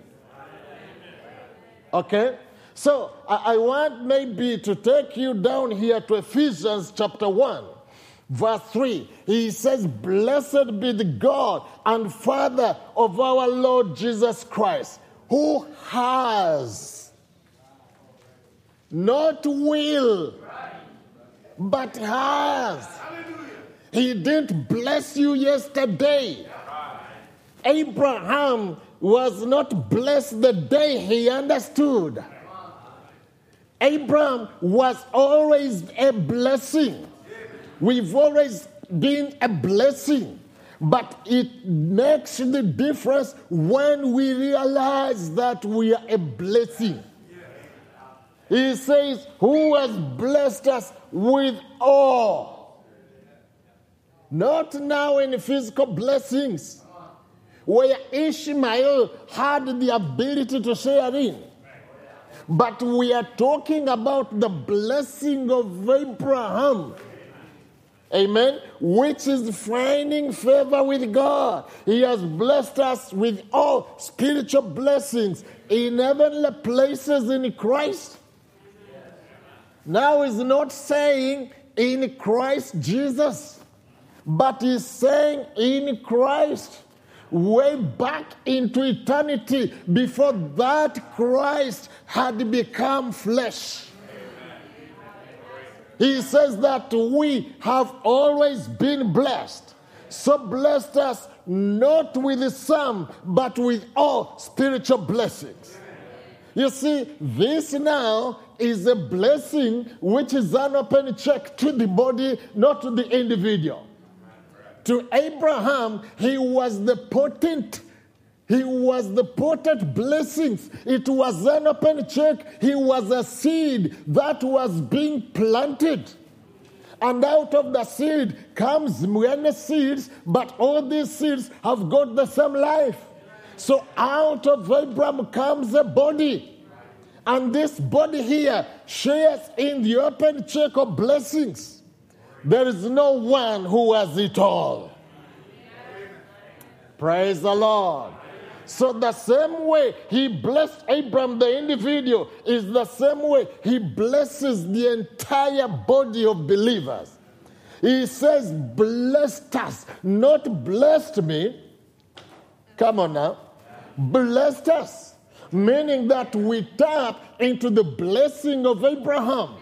Okay? So I, want maybe to take you down here to Ephesians chapter 1, verse 3. He says, Blessed be the God and Father of our Lord Jesus Christ, who has, not will, but has. He didn't bless you yesterday. Abraham was not blessed the day he understood. Abraham was always a blessing. We've always been a blessing. But it makes the difference when we realize that we are a blessing. He says, Who has blessed us with all? Not now in physical blessings, where Ishmael had the ability to share in. But we are talking about the blessing of Abraham. Amen. Which is finding favor with God. He has blessed us with all spiritual blessings in heavenly places in Christ. Now he's not saying in Christ Jesus, but he's saying in Christ way back into eternity before that Christ had become flesh. He says that we have always been blessed. So blessed us not with some, but with all spiritual blessings. You see, this now is a blessing which is an open check to the body, not to the individual. To Abraham, he was the potent he was the potent blessings. It was an open check. He was a seed that was being planted. And out of the seed comes many seeds, but all these seeds have got the same life. So out of Abraham comes a body. And this body here shares in the open check of blessings. There is no one who has it all. Praise the Lord. So, the same way he blessed Abraham, the individual, is the same way he blesses the entire body of believers. He says, Blessed us, not blessed me. Come on now. Blessed us, meaning that we tap into the blessing of Abraham.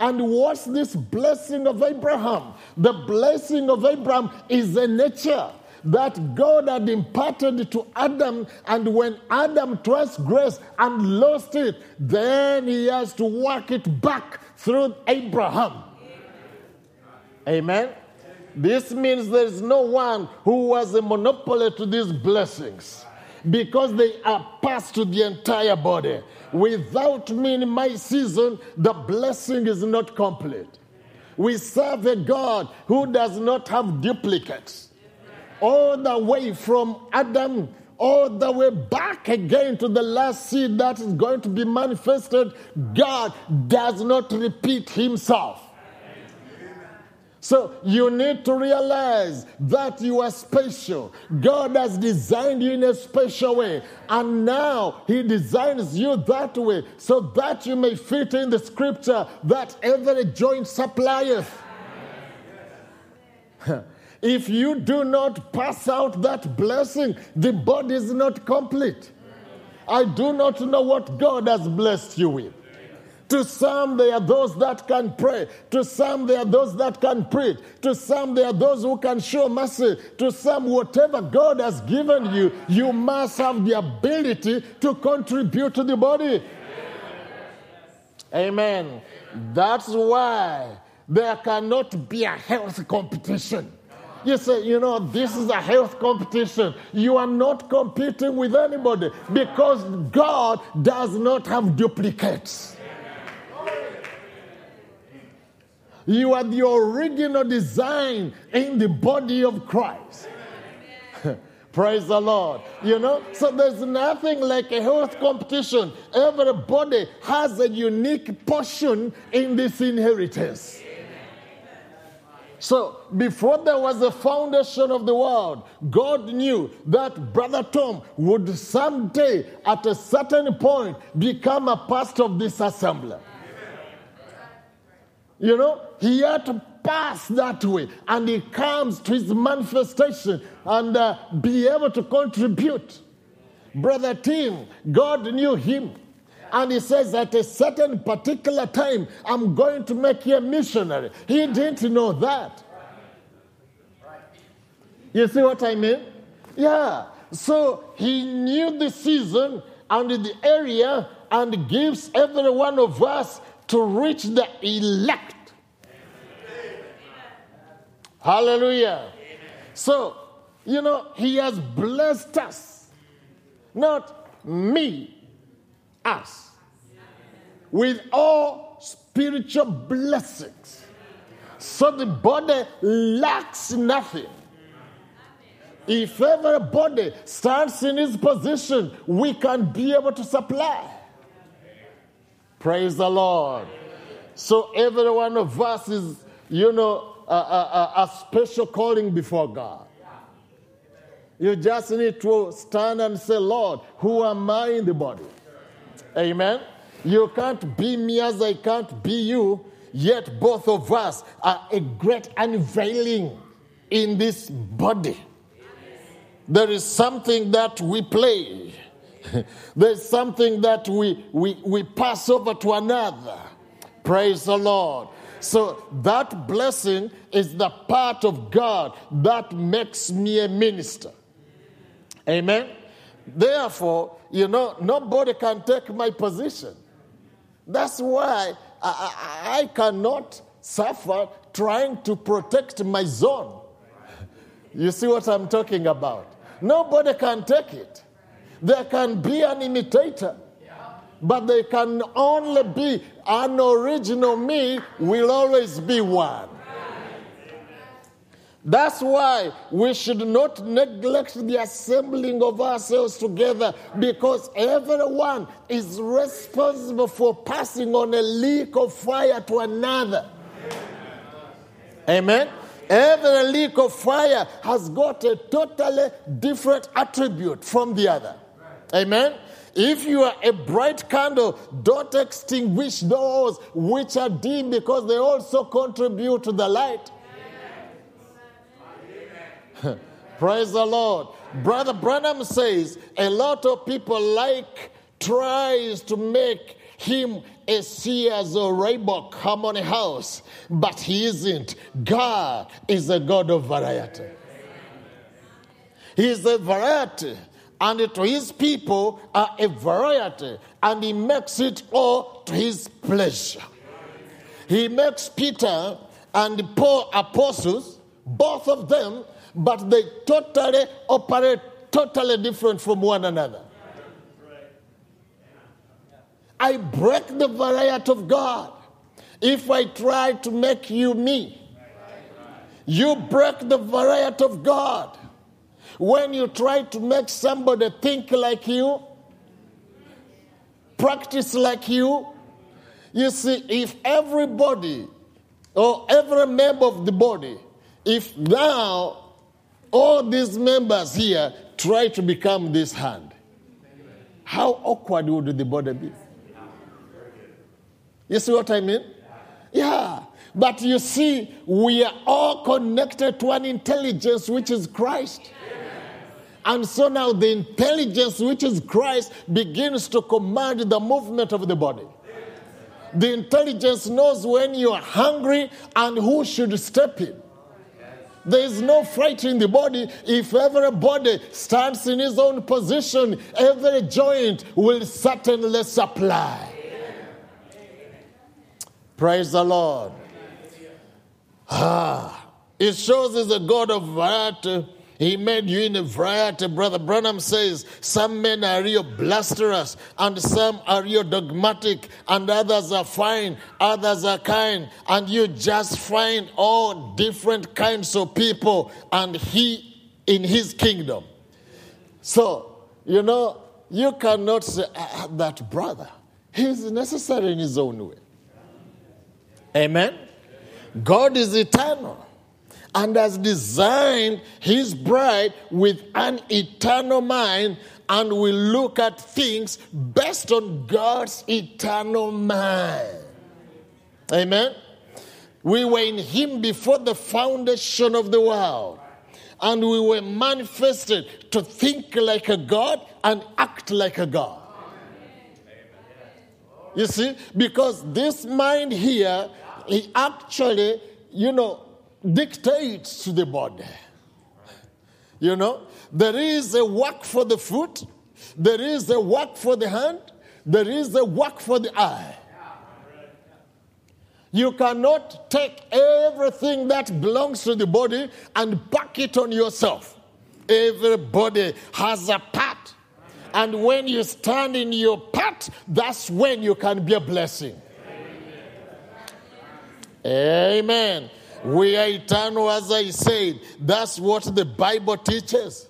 And what's this blessing of Abraham? The blessing of Abraham is a nature that God had imparted to Adam, and when Adam transgressed and lost it, then he has to work it back through Abraham. Amen. This means there is no one who has a monopoly to these blessings because they are passed to the entire body. Without me in my season, the blessing is not complete. We serve a God who does not have duplicates all the way from Adam all the way back again to the last seed that is going to be manifested, God does not repeat himself. So you need to realize that you are special. God has designed you in a special way. And now He designs you that way so that you may fit in the scripture that every joint supplieth. <laughs> If you do not pass out that blessing, the body is not complete. I do not know what God has blessed you with. To some, there are those that can pray. To some, there are those that can preach. To some, there are those who can show mercy. To some, whatever God has given you, you must have the ability to contribute to the body. Amen. That's why there cannot be a health competition. You say, you know, this is a health competition. You are not competing with anybody because God does not have duplicates. You are the original design in the body of Christ. <laughs> Praise the Lord. You know, so there's nothing like a health competition. Everybody has a unique portion in this inheritance. So, before there was a foundation of the world, God knew that Brother Tom would someday, at a certain point, become a pastor of this assembly. You know, he had to pass that way, and he comes to his manifestation and uh, be able to contribute. Brother Tim, God knew him. And he says, at a certain particular time, I'm going to make you a missionary. He didn't know that. You see what I mean? Yeah. So he knew the season and the area and gives every one of us to reach the elect. Hallelujah. So, you know, he has blessed us, not me, us, with all spiritual blessings. So the body lacks nothing. If everybody stands in his position, we can be able to supply. Praise the Lord. So every one of us is, you know, a, a, a special calling before God. You just need to stand and say, Lord, who am I in the body? Amen. You can't be me as I can't be you, yet both of us are a great unveiling in this body. There is something that we play. <laughs> There's something that we, we, we pass over to another. Praise the Lord. So that blessing is the part of God that makes me a minister. Amen. Therefore, you know, nobody can take my position. That's why I, I, I cannot suffer trying to protect my zone. You see what I'm talking about? Nobody can take it. There can be an imitator, but there can only be an original me, will always be one. That's why we should not neglect the assembling of ourselves together because everyone is responsible for passing on a leak of fire to another. Amen. Every leak of fire has got a totally different attribute from the other. Amen. If you are a bright candle, don't extinguish those which are dim because they also contribute to the light. <laughs> Praise the Lord. Brother Branham says a lot of people like tries to make him a Sears or Roebuck Harmony House, but he isn't. God is a God of variety. He is a variety, and to his people are a variety, and he makes it all to his pleasure. He makes Peter and Paul apostles, both of them but they totally operate totally different from one another. I break the variety of God if I try to make you me. You break the variety of God when you try to make somebody think like you, practice like you. You see, if everybody or every member of the body, if now all these members here try to become this hand. How awkward would the body be? You see what I mean? Yeah. But you see, we are all connected to an intelligence which is Christ. And so now the intelligence which is Christ begins to command the movement of the body. The intelligence knows when you are hungry and who should step in. There is no fight in the body. If everybody stands in his own position, every joint will certainly supply. Praise the Lord. Ah, it shows he's a God of variety. He made you in a variety. Brother Branham says some men are real blusterous and some are real dogmatic and others are fine, others are kind. And you just find all different kinds of people and he in his kingdom. So, you know, you cannot say ah, that brother. He's necessary in his own way. Amen. God is eternal. And has designed his bride with an eternal mind and will look at things based on God's eternal mind. Amen. We were in him before the foundation of the world. And we were manifested to think like a God and act like a God. You see, because this mind here, he actually, you know, dictates to the body. You know, there is a work for the foot, there is a work for the hand, there is a work for the eye. You cannot take everything that belongs to the body and pack it on yourself. Everybody has a part. And when you stand in your part, that's when you can be a blessing. Amen. We are eternal, as I said. That's what the Bible teaches.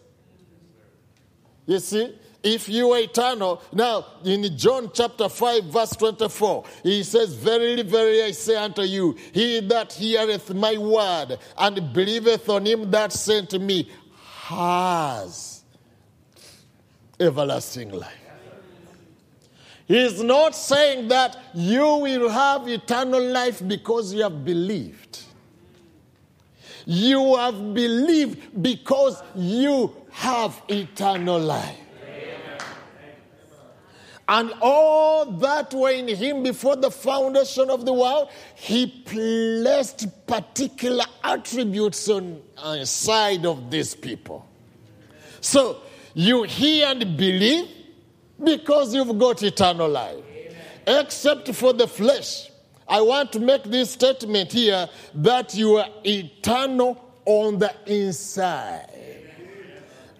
You see? If you are eternal, now in John chapter 5, verse 24, he says, Verily, verily, I say unto you, he that heareth my word and believeth on him that sent me has everlasting life. He's not saying that you will have eternal life because you have believed. You have believed because you have eternal life. And all that were in him before the foundation of the world, he placed particular attributes on the side of these people. So you hear and believe because you've got eternal life. Except for the flesh. I want to make this statement here that you are eternal on the inside.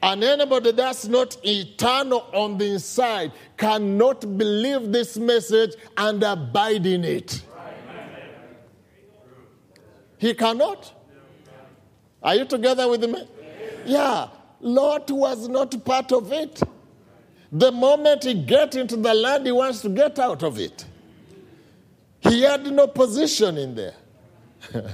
And anybody that's not eternal on the inside cannot believe this message and abide in it. He cannot. Are you together with me? Yeah. Lot was not part of it. The moment he get into the land, he wants to get out of it. He had no position in there. <laughs>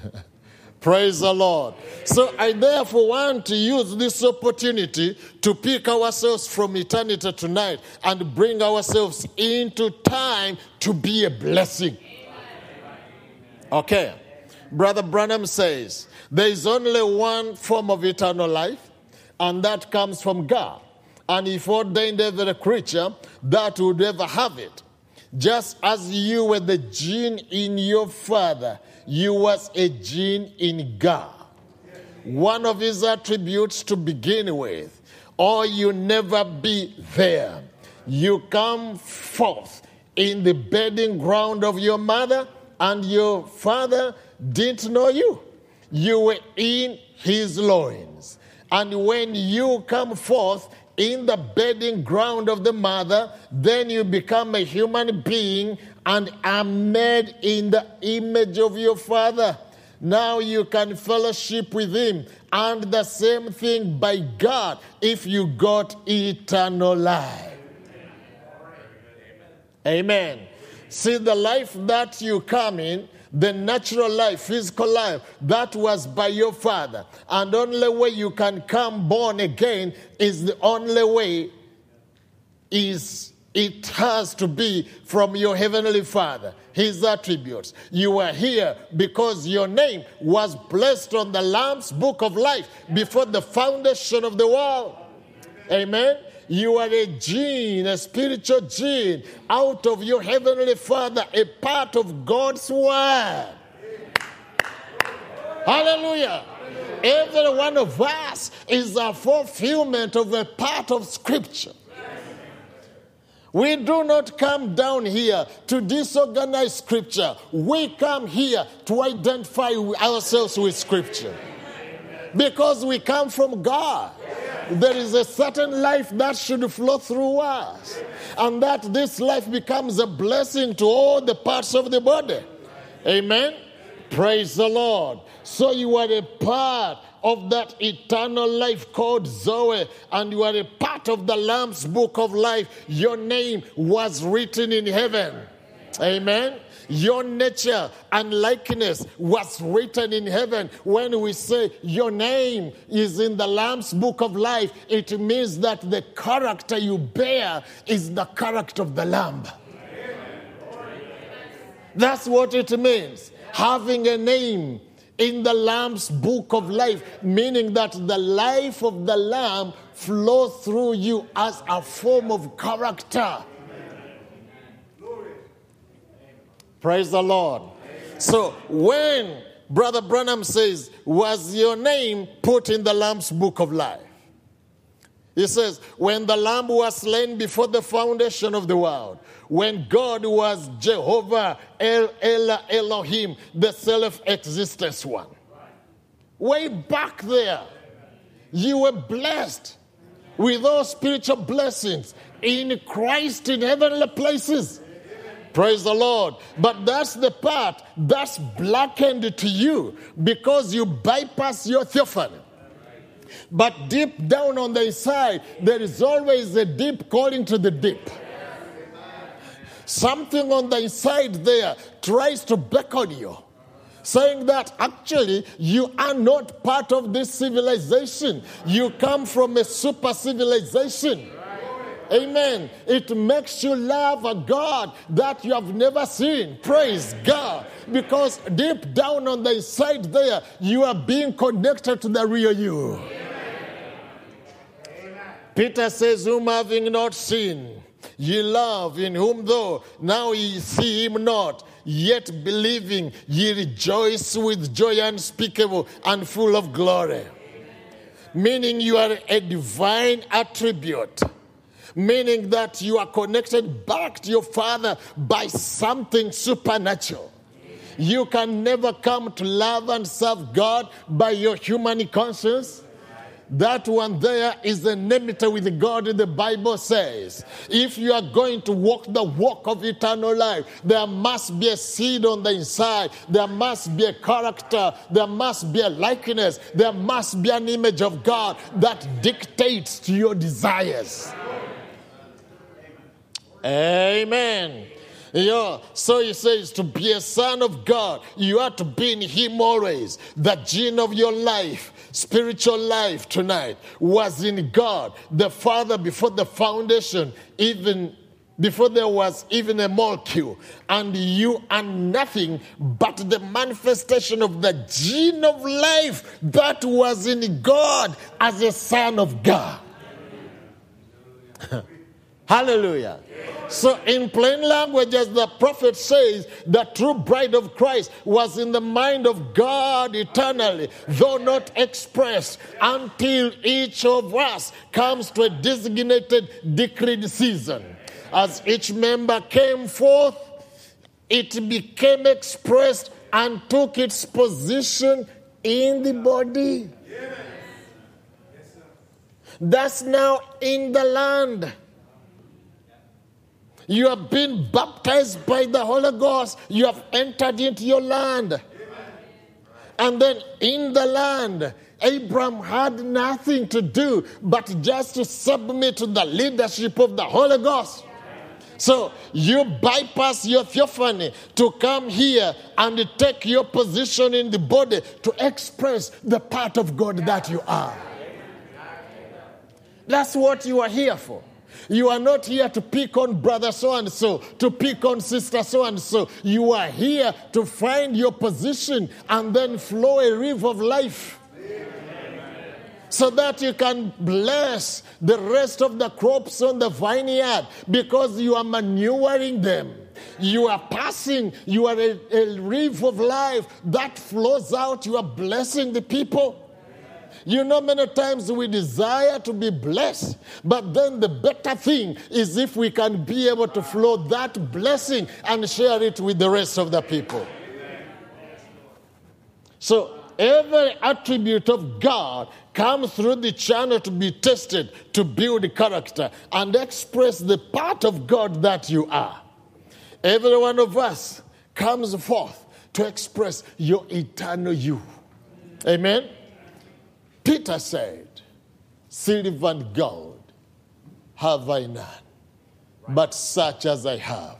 Praise the Lord. So I therefore want to use this opportunity to pick ourselves from eternity tonight and bring ourselves into time to be a blessing. Okay. Brother Branham says there is only one form of eternal life, and that comes from God. And if ordained every creature that would ever have it. Just as you were the gene in your father, you was a gene in God. One of his attributes to begin with, or you never be there. You come forth in the bedding ground of your mother, and your father didn't know you. You were in his loins. And when you come forth in the bedding ground of the mother, then you become a human being and are made in the image of your father. Now you can fellowship with him. And the same thing by God if you got eternal life. Amen. See, the life that you come in, the natural life, physical life, that was by your father. And only way you can come born again is the only way is it has to be from your heavenly father. His attributes. You are here because your name was placed on the lamb's book of life before the foundation of the world. Amen you are a gene, a spiritual gene, out of your heavenly Father, a part of God's Word. Hallelujah. Every one of us is a fulfillment of a part of Scripture. We do not come down here to disorganize Scripture. We come here to identify ourselves with Scripture. Because we come from God. There is a certain life that should flow through us, and that this life becomes a blessing to all the parts of the body. Amen. Praise the Lord. So you are a part of that eternal life called Zoe, and you are a part of the Lamb's book of life. Your name was written in heaven. Amen. Your nature and likeness was written in heaven. When we say your name is in the Lamb's book of life, it means that the character you bear is the character of the Lamb. That's what it means. Having a name in the Lamb's book of life, meaning that the life of the Lamb flows through you as a form of character. Praise the Lord. So when Brother Branham says, Was your name put in the Lamb's book of life? He says, When the Lamb was slain before the foundation of the world, when God was Jehovah El El Elohim, the self existence one. Way back there, you were blessed with all spiritual blessings in Christ in heavenly places. Praise the Lord. But that's the part that's blackened to you because you bypass your theophany. But deep down on the inside, there is always a deep calling to the deep. Something on the inside there tries to beckon you, saying that actually you are not part of this civilization. You come from a super civilization. Amen. It makes you love a God that you have never seen. Praise God. Because deep down on the inside there, you are being connected to the real you. Peter says, Whom having not seen, ye love, in whom though now ye see him not, yet believing, ye rejoice with joy unspeakable and full of glory. Meaning you are a divine attribute meaning that you are connected back to your Father by something supernatural. You can never come to love and serve God by your human conscience. That one there is an enmity with God, the Bible says. If you are going to walk the walk of eternal life, there must be a seed on the inside. There must be a character. There must be a likeness. There must be an image of God that dictates to your desires. Amen. Yeah, so he says to be a son of God, you are to be in Him always. The gene of your life, spiritual life tonight, was in God, the Father before the foundation, even before there was even a molecule. And you are nothing but the manifestation of the gene of life that was in God as a son of God. <laughs> Hallelujah. So, in plain language, as the prophet says, the true bride of Christ was in the mind of God eternally, though not expressed, until each of us comes to a designated, decreed season. As each member came forth, it became expressed and took its position in the body. That's now in the land. You have been baptized by the Holy Ghost. You have entered into your land. And then in the land, Abraham had nothing to do but just to submit to the leadership of the Holy Ghost. So you bypass your theophany to come here and take your position in the body to express the part of God that you are. That's what you are here for. You are not here to pick on brother so and so, to pick on sister so and so. You are here to find your position and then flow a river of life. So that you can bless the rest of the crops on the vineyard because you are manuring them. You are passing, you are a, a river of life that flows out. You are blessing the people. You know, many times we desire to be blessed, but then the better thing is if we can be able to flow that blessing and share it with the rest of the people. So, every attribute of God comes through the channel to be tested to build character and express the part of God that you are. Every one of us comes forth to express your eternal you. Amen. Peter said, Silver and gold have I none, but such as I have,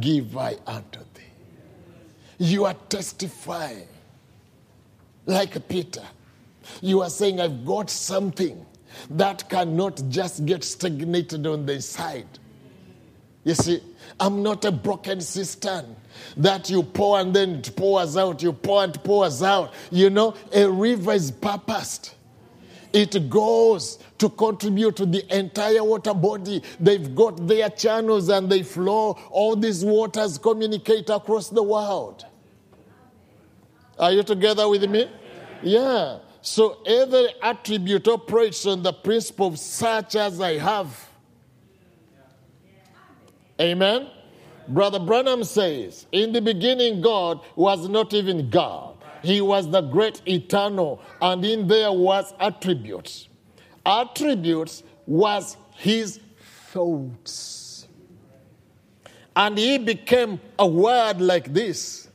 give I unto thee. You are testifying like Peter. You are saying, I've got something that cannot just get stagnated on the inside. You see, I'm not a broken cistern that you pour and then it pours out, you pour and pours out. You know, a river is purposed. It goes to contribute to the entire water body. They've got their channels and they flow. All these waters communicate across the world. Are you together with me? Yeah. So every attribute operates on the principle of such as I have. Amen. Brother Branham says, In the beginning, God was not even God. He was the great eternal, and in there was attributes. Attributes was his thoughts. And he became a word like this.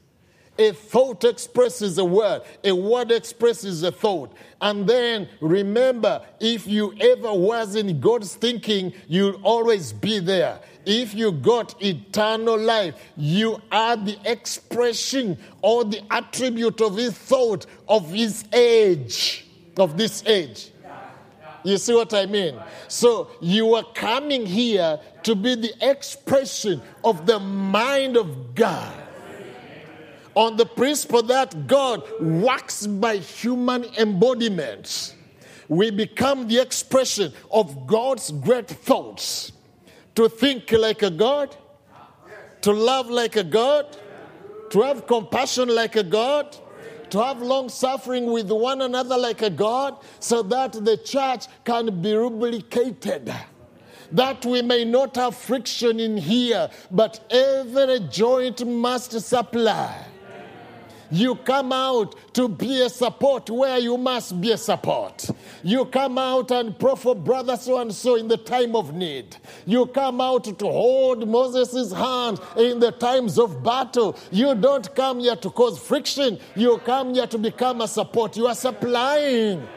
A thought expresses a word, a word expresses a thought. And then remember, if you ever was in God's thinking, you'll always be there. If you got eternal life, you are the expression or the attribute of his thought of his age, of this age. You see what I mean? So you are coming here to be the expression of the mind of God. On the principle that God works by human embodiment, we become the expression of God's great thoughts. To think like a God, to love like a God, to have compassion like a God, to have long suffering with one another like a God, so that the church can be rubricated. That we may not have friction in here, but every joint must supply. You come out to be a support where you must be a support. You come out and pray for brother so and so in the time of need. You come out to hold Moses' hand in the times of battle. You don't come here to cause friction. You come here to become a support. You are supplying.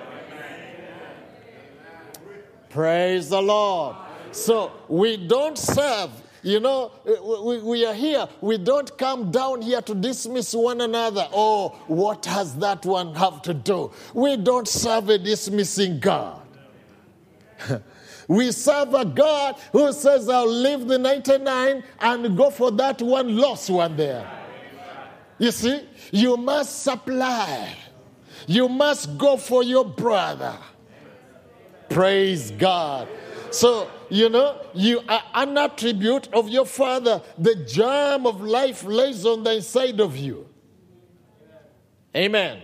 Praise the Lord. So we don't serve you know, eh, we, we, are here. We don't come down here to dismiss one another. Oh, what has that one have to do? We don't serve a dismissing God. <laughs> we serve a God who says, I'll leave the 99 and go for that one lost one there. You see, you must supply. You must go for your brother. Praise God. So, you know, you are an attribute of your father. The germ of life lays on the inside of you. Amen.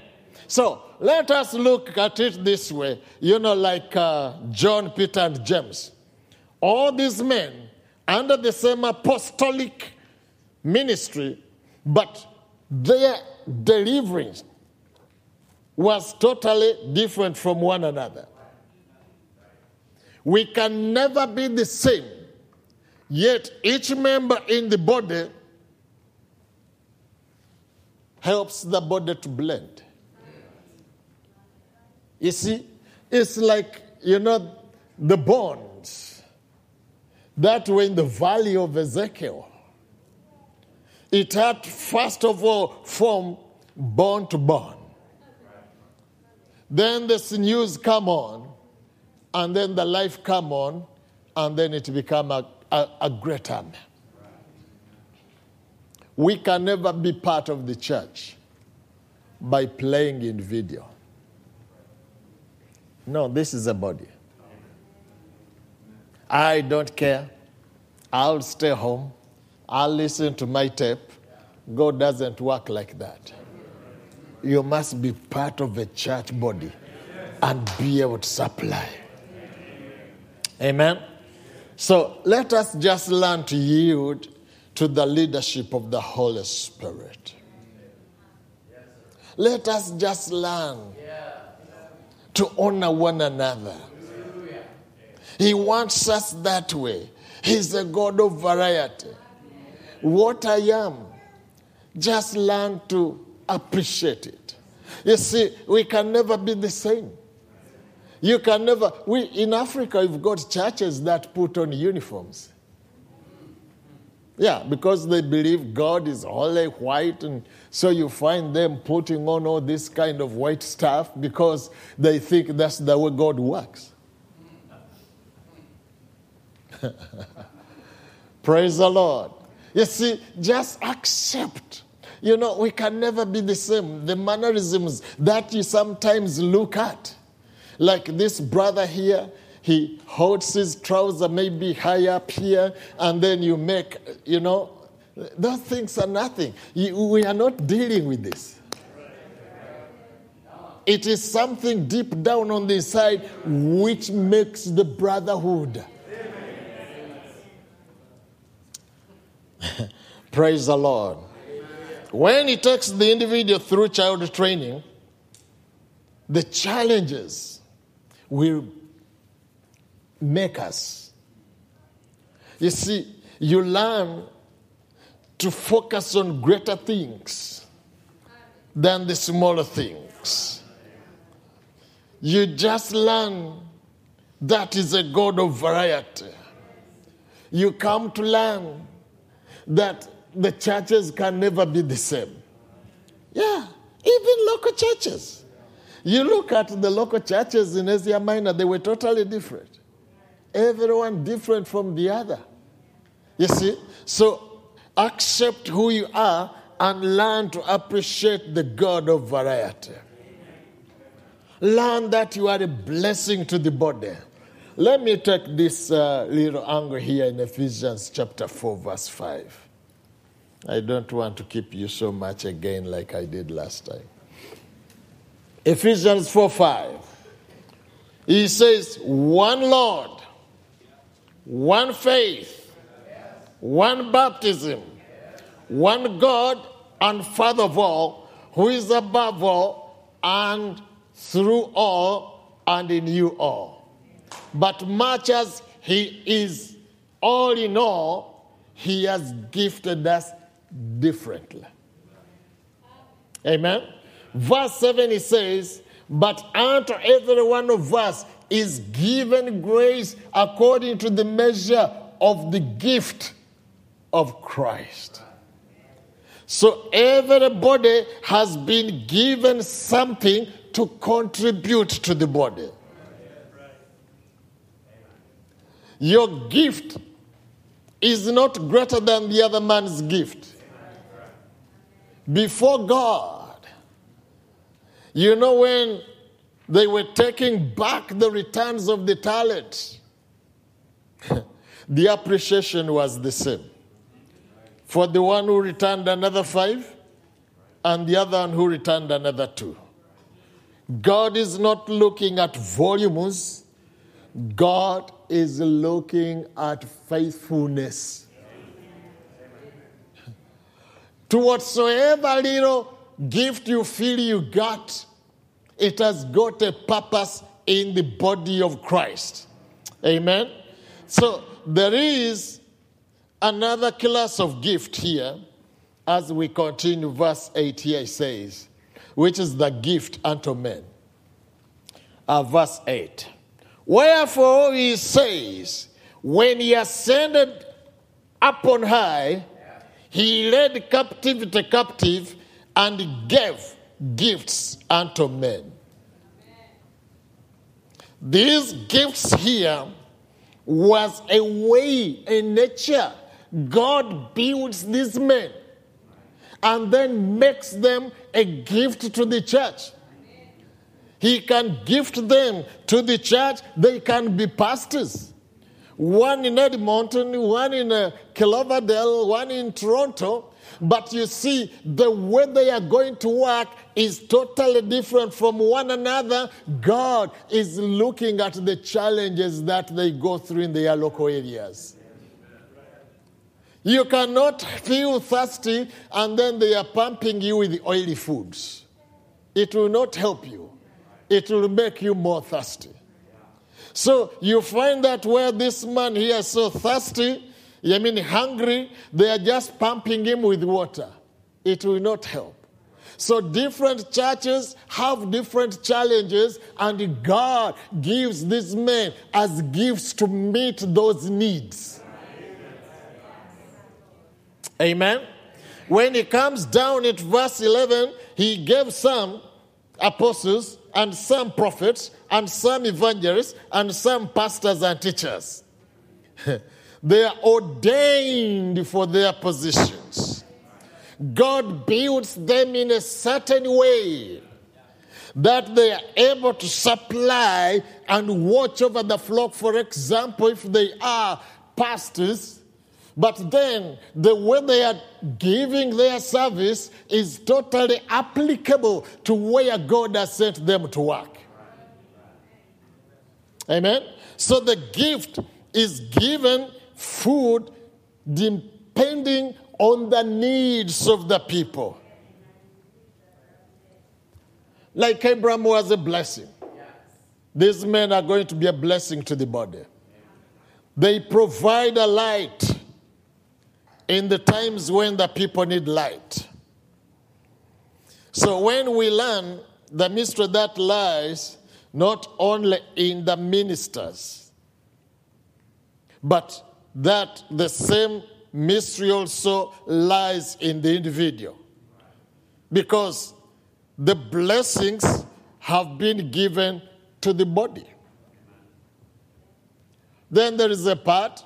So, let us look at it this way. You know, like uh, John, Peter, and James. All these men under the same apostolic ministry, but their deliverance was totally different from one another. We can never be the same. Yet each member in the body helps the body to blend. You see, it's like, you know, the bonds that were in the valley of Ezekiel. It had, first of all, from bone to bone. Then the sinews come on, and then the life come on, and then it become a, a, a great. We can never be part of the church by playing in video. No, this is a body. I don't care. I'll stay home. I'll listen to my tape. God doesn't work like that. You must be part of a church body and be able to supply. Amen. So let us just learn to yield to the leadership of the Holy Spirit. Let us just learn to honor one another. He wants us that way. He's a God of variety. What I am, just learn to appreciate it. You see, we can never be the same. You can never, we, in Africa, we've got churches that put on uniforms. Yeah, because they believe God is holy white, and so you find them putting on all this kind of white stuff because they think that's the way God works. <laughs> Praise the Lord. You see, just accept. You know, we can never be the same. The mannerisms that you sometimes look at, like this brother here, he holds his trouser maybe high up here, and then you make, you know, those things are nothing. We are not dealing with this. It is something deep down on the inside which makes the brotherhood. <laughs> Praise the Lord. When he takes the individual through child training, the challenges will make us. You see, you learn to focus on greater things than the smaller things. You just learn that is a God of variety. You come to learn that the churches can never be the same. Yeah, even local churches. You look at the local churches in Asia Minor, they were totally different. Everyone different from the other. You see? So accept who you are and learn to appreciate the God of variety. Learn that you are a blessing to the body. Let me take this uh, little angle here in Ephesians chapter 4, verse 5. I don't want to keep you so much again like I did last time. Ephesians 4 5. He says, One Lord, one faith, one baptism, one God and Father of all, who is above all and through all and in you all. But much as He is all in all, He has gifted us differently. Amen. Verse 7 it says, But unto every one of us is given grace according to the measure of the gift of Christ. So everybody has been given something to contribute to the body. Your gift is not greater than the other man's gift. Before God, you know, when they were taking back the returns of the talent, <laughs> the appreciation was the same. For the one who returned another five, and the other one who returned another two. God is not looking at volumes, God is looking at faithfulness. To whatsoever little gift you feel you got, it has got a purpose in the body of Christ. Amen? So there is another class of gift here as we continue. Verse 8 here says, which is the gift unto men. Uh, verse 8. Wherefore he says, when he ascended up on high, he led captivity captive and gave gifts unto men. These gifts here was a way, a nature. God builds these men and then makes them a gift to the church. He can gift them to the church. They can be pastors. One in Edmonton, one in uh, one in Toronto. But you see, the way they are going to work is totally different from one another. God is looking at the challenges that they go through in their local areas. You cannot feel thirsty and then they are pumping you with oily foods. It will not help you, it will make you more thirsty. So you find that where this man here is so thirsty, I mean hungry, they are just pumping him with water. It will not help. So different churches have different challenges, and God gives these men as gifts to meet those needs. Amen. When he comes down at verse 11, he gave some apostles and some prophets and some evangelists and some pastors and teachers. <laughs> they are ordained for their positions. God builds them in a certain way that they are able to supply and watch over the flock. For example, if they are pastors, but then the way they are giving their service is totally applicable to where God has sent them to work. Amen. So the gift is given food depending on the needs of the people. Like Abraham was a blessing. These men are going to be a blessing to the body. They provide a light in the times when the people need light. So when we learn the mystery that lies not only in the ministers, but that the same mystery also lies in the individual. Because the blessings have been given to the body. Then there is a part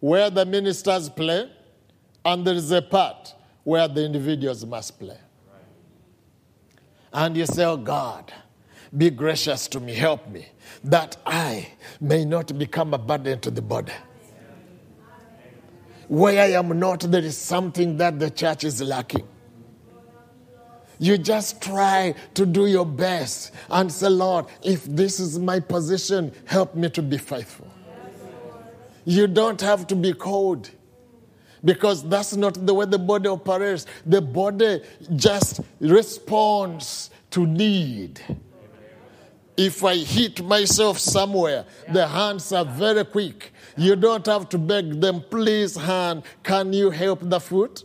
where the ministers play, and there is a part where the individuals must play. And you say, Oh God, be gracious to me, help me, that I may not become a burden to the body. Where I am not, there is something that the church is lacking. You just try to do your best and say, Lord, if this is my position, help me to be faithful. You don't have to be cold because that's not the way the body operates. The body just responds to need. If I hit myself somewhere, the hands are very quick. You don't have to beg them, please, hand, can you help the foot?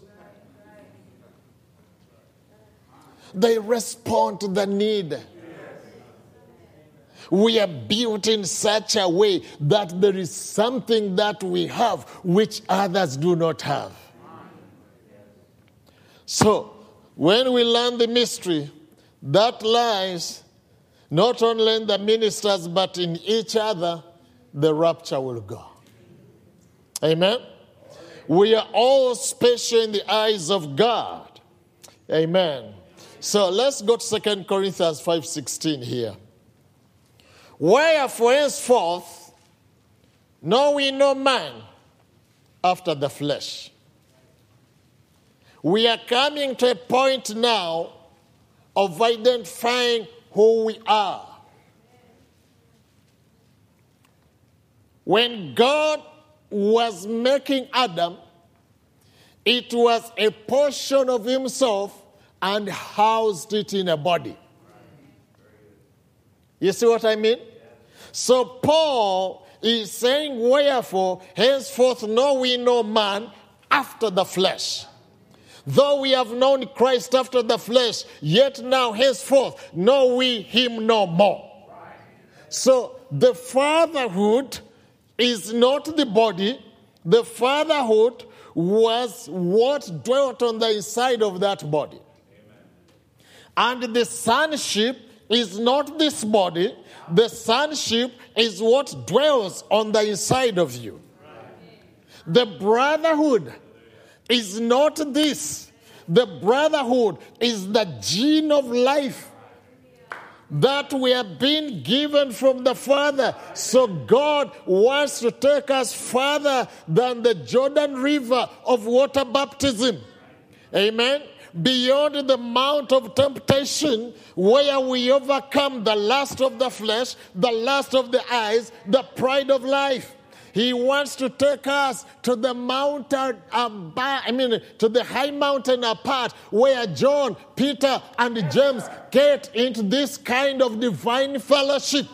They respond to the need. We are built in such a way that there is something that we have which others do not have. So, when we learn the mystery, that lies not only in the ministers but in each other, the rapture will go. Amen? We are all special in the eyes of God. Amen. So let's go to 2 Corinthians 5:16 here. Wherefore henceforth know we no man after the flesh. We are coming to a point now of identifying who we are. When God was making Adam, it was a portion of himself and housed it in a body. You see what I mean? So Paul is saying, Wherefore, henceforth know we no man after the flesh. Though we have known Christ after the flesh, yet now henceforth know we him no more. So the fatherhood is not the body, the fatherhood was what dwelt on the inside of that body. And the sonship is not this body, the sonship is what dwells on the inside of you. The brotherhood is not this. The brotherhood is the gene of life that we have been given from the Father. So God wants to take us further than the Jordan River of water baptism. Amen beyond the mount of temptation where we overcome the lust of the flesh, the lust of the eyes, the pride of life. He wants to take us to the mountain, above, I mean, to the high mountain apart where John, Peter, and James get into this kind of divine fellowship.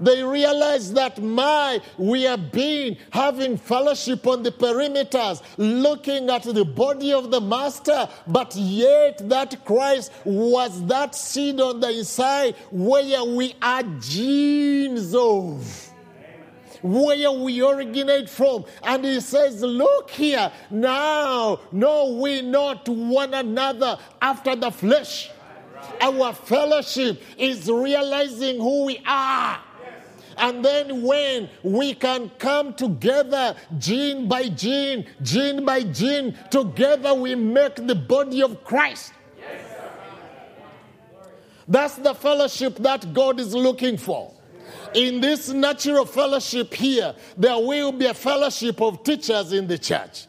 They realize that my, we have been having fellowship on the perimeters, looking at the body of the Master, but yet that Christ was that seed on the inside where we are genes of. Where we originate from. And he says, Look here, now know we not one another after the flesh. Our fellowship is realizing who we are. And then when we can come together, gene by gene, gene by gene, together we make the body of Christ. That's the fellowship that God is looking for. In this natural fellowship here, there will be a fellowship of teachers in the church.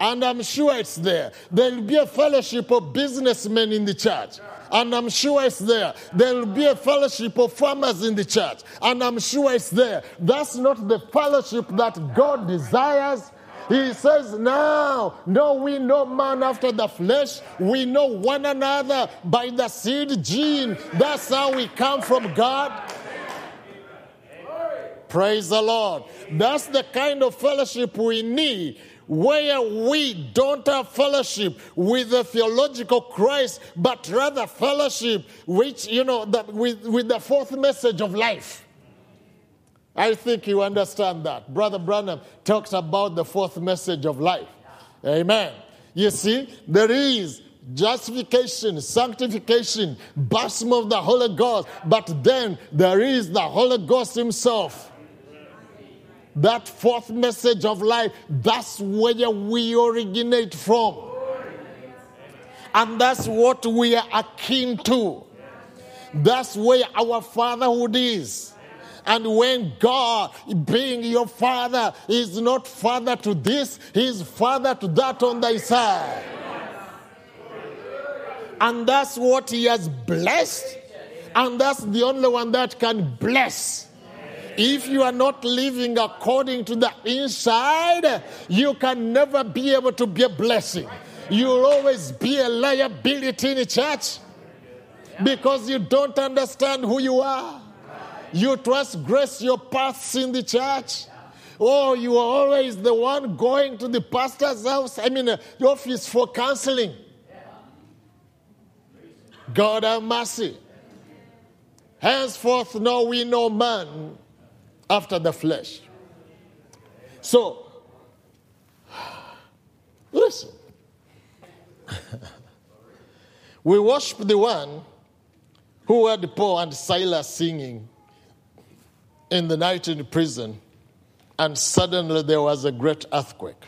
And I'm sure it's there. There will be a fellowship of businessmen in the church. And I'm sure it's there. There will be a fellowship of farmers in the church. And I'm sure it's there. That's not the fellowship that God desires. He says, Now, no, we know man after the flesh. We know one another by the seed gene. That's how we come from God. Praise the Lord. That's the kind of fellowship we need where we don't have fellowship with the theological Christ, but rather fellowship which, you know, with, with the fourth message of life. I think you understand that. Brother Branham talks about the fourth message of life. Amen. You see, there is justification, sanctification, baptism of the Holy Ghost, but then there is the Holy Ghost Himself. That fourth message of life, that's where we originate from. And that's what we are akin to. That's where our fatherhood is. And when God, being your father, is not father to this, he's father to that on thy side. And that's what he has blessed. And that's the only one that can bless. If you are not living according to the inside, you can never be able to be a blessing. You'll always be a liability in the church because you don't understand who you are. You transgress your paths in the church. Oh, you are always the one going to the pastor's house, I mean, uh, the office for counseling. God have mercy. Henceforth, know we no man after the flesh. So, <sighs> listen. <laughs> we worship the one who had Paul and Silas singing in the night in prison, and suddenly there was a great earthquake.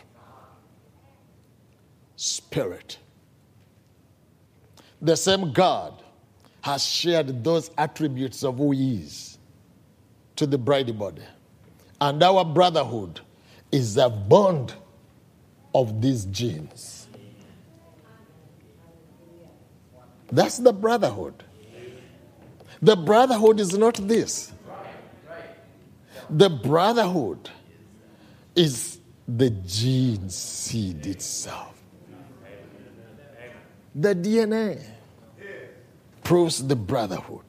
Spirit. The same God has shared those attributes of who He is to the bride body. And our brotherhood is a bond of these genes. That's the brotherhood. The brotherhood is not this. The brotherhood is the gene seed itself. The DNA proves the brotherhood.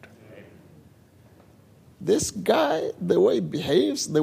This guy, the way he behaves, the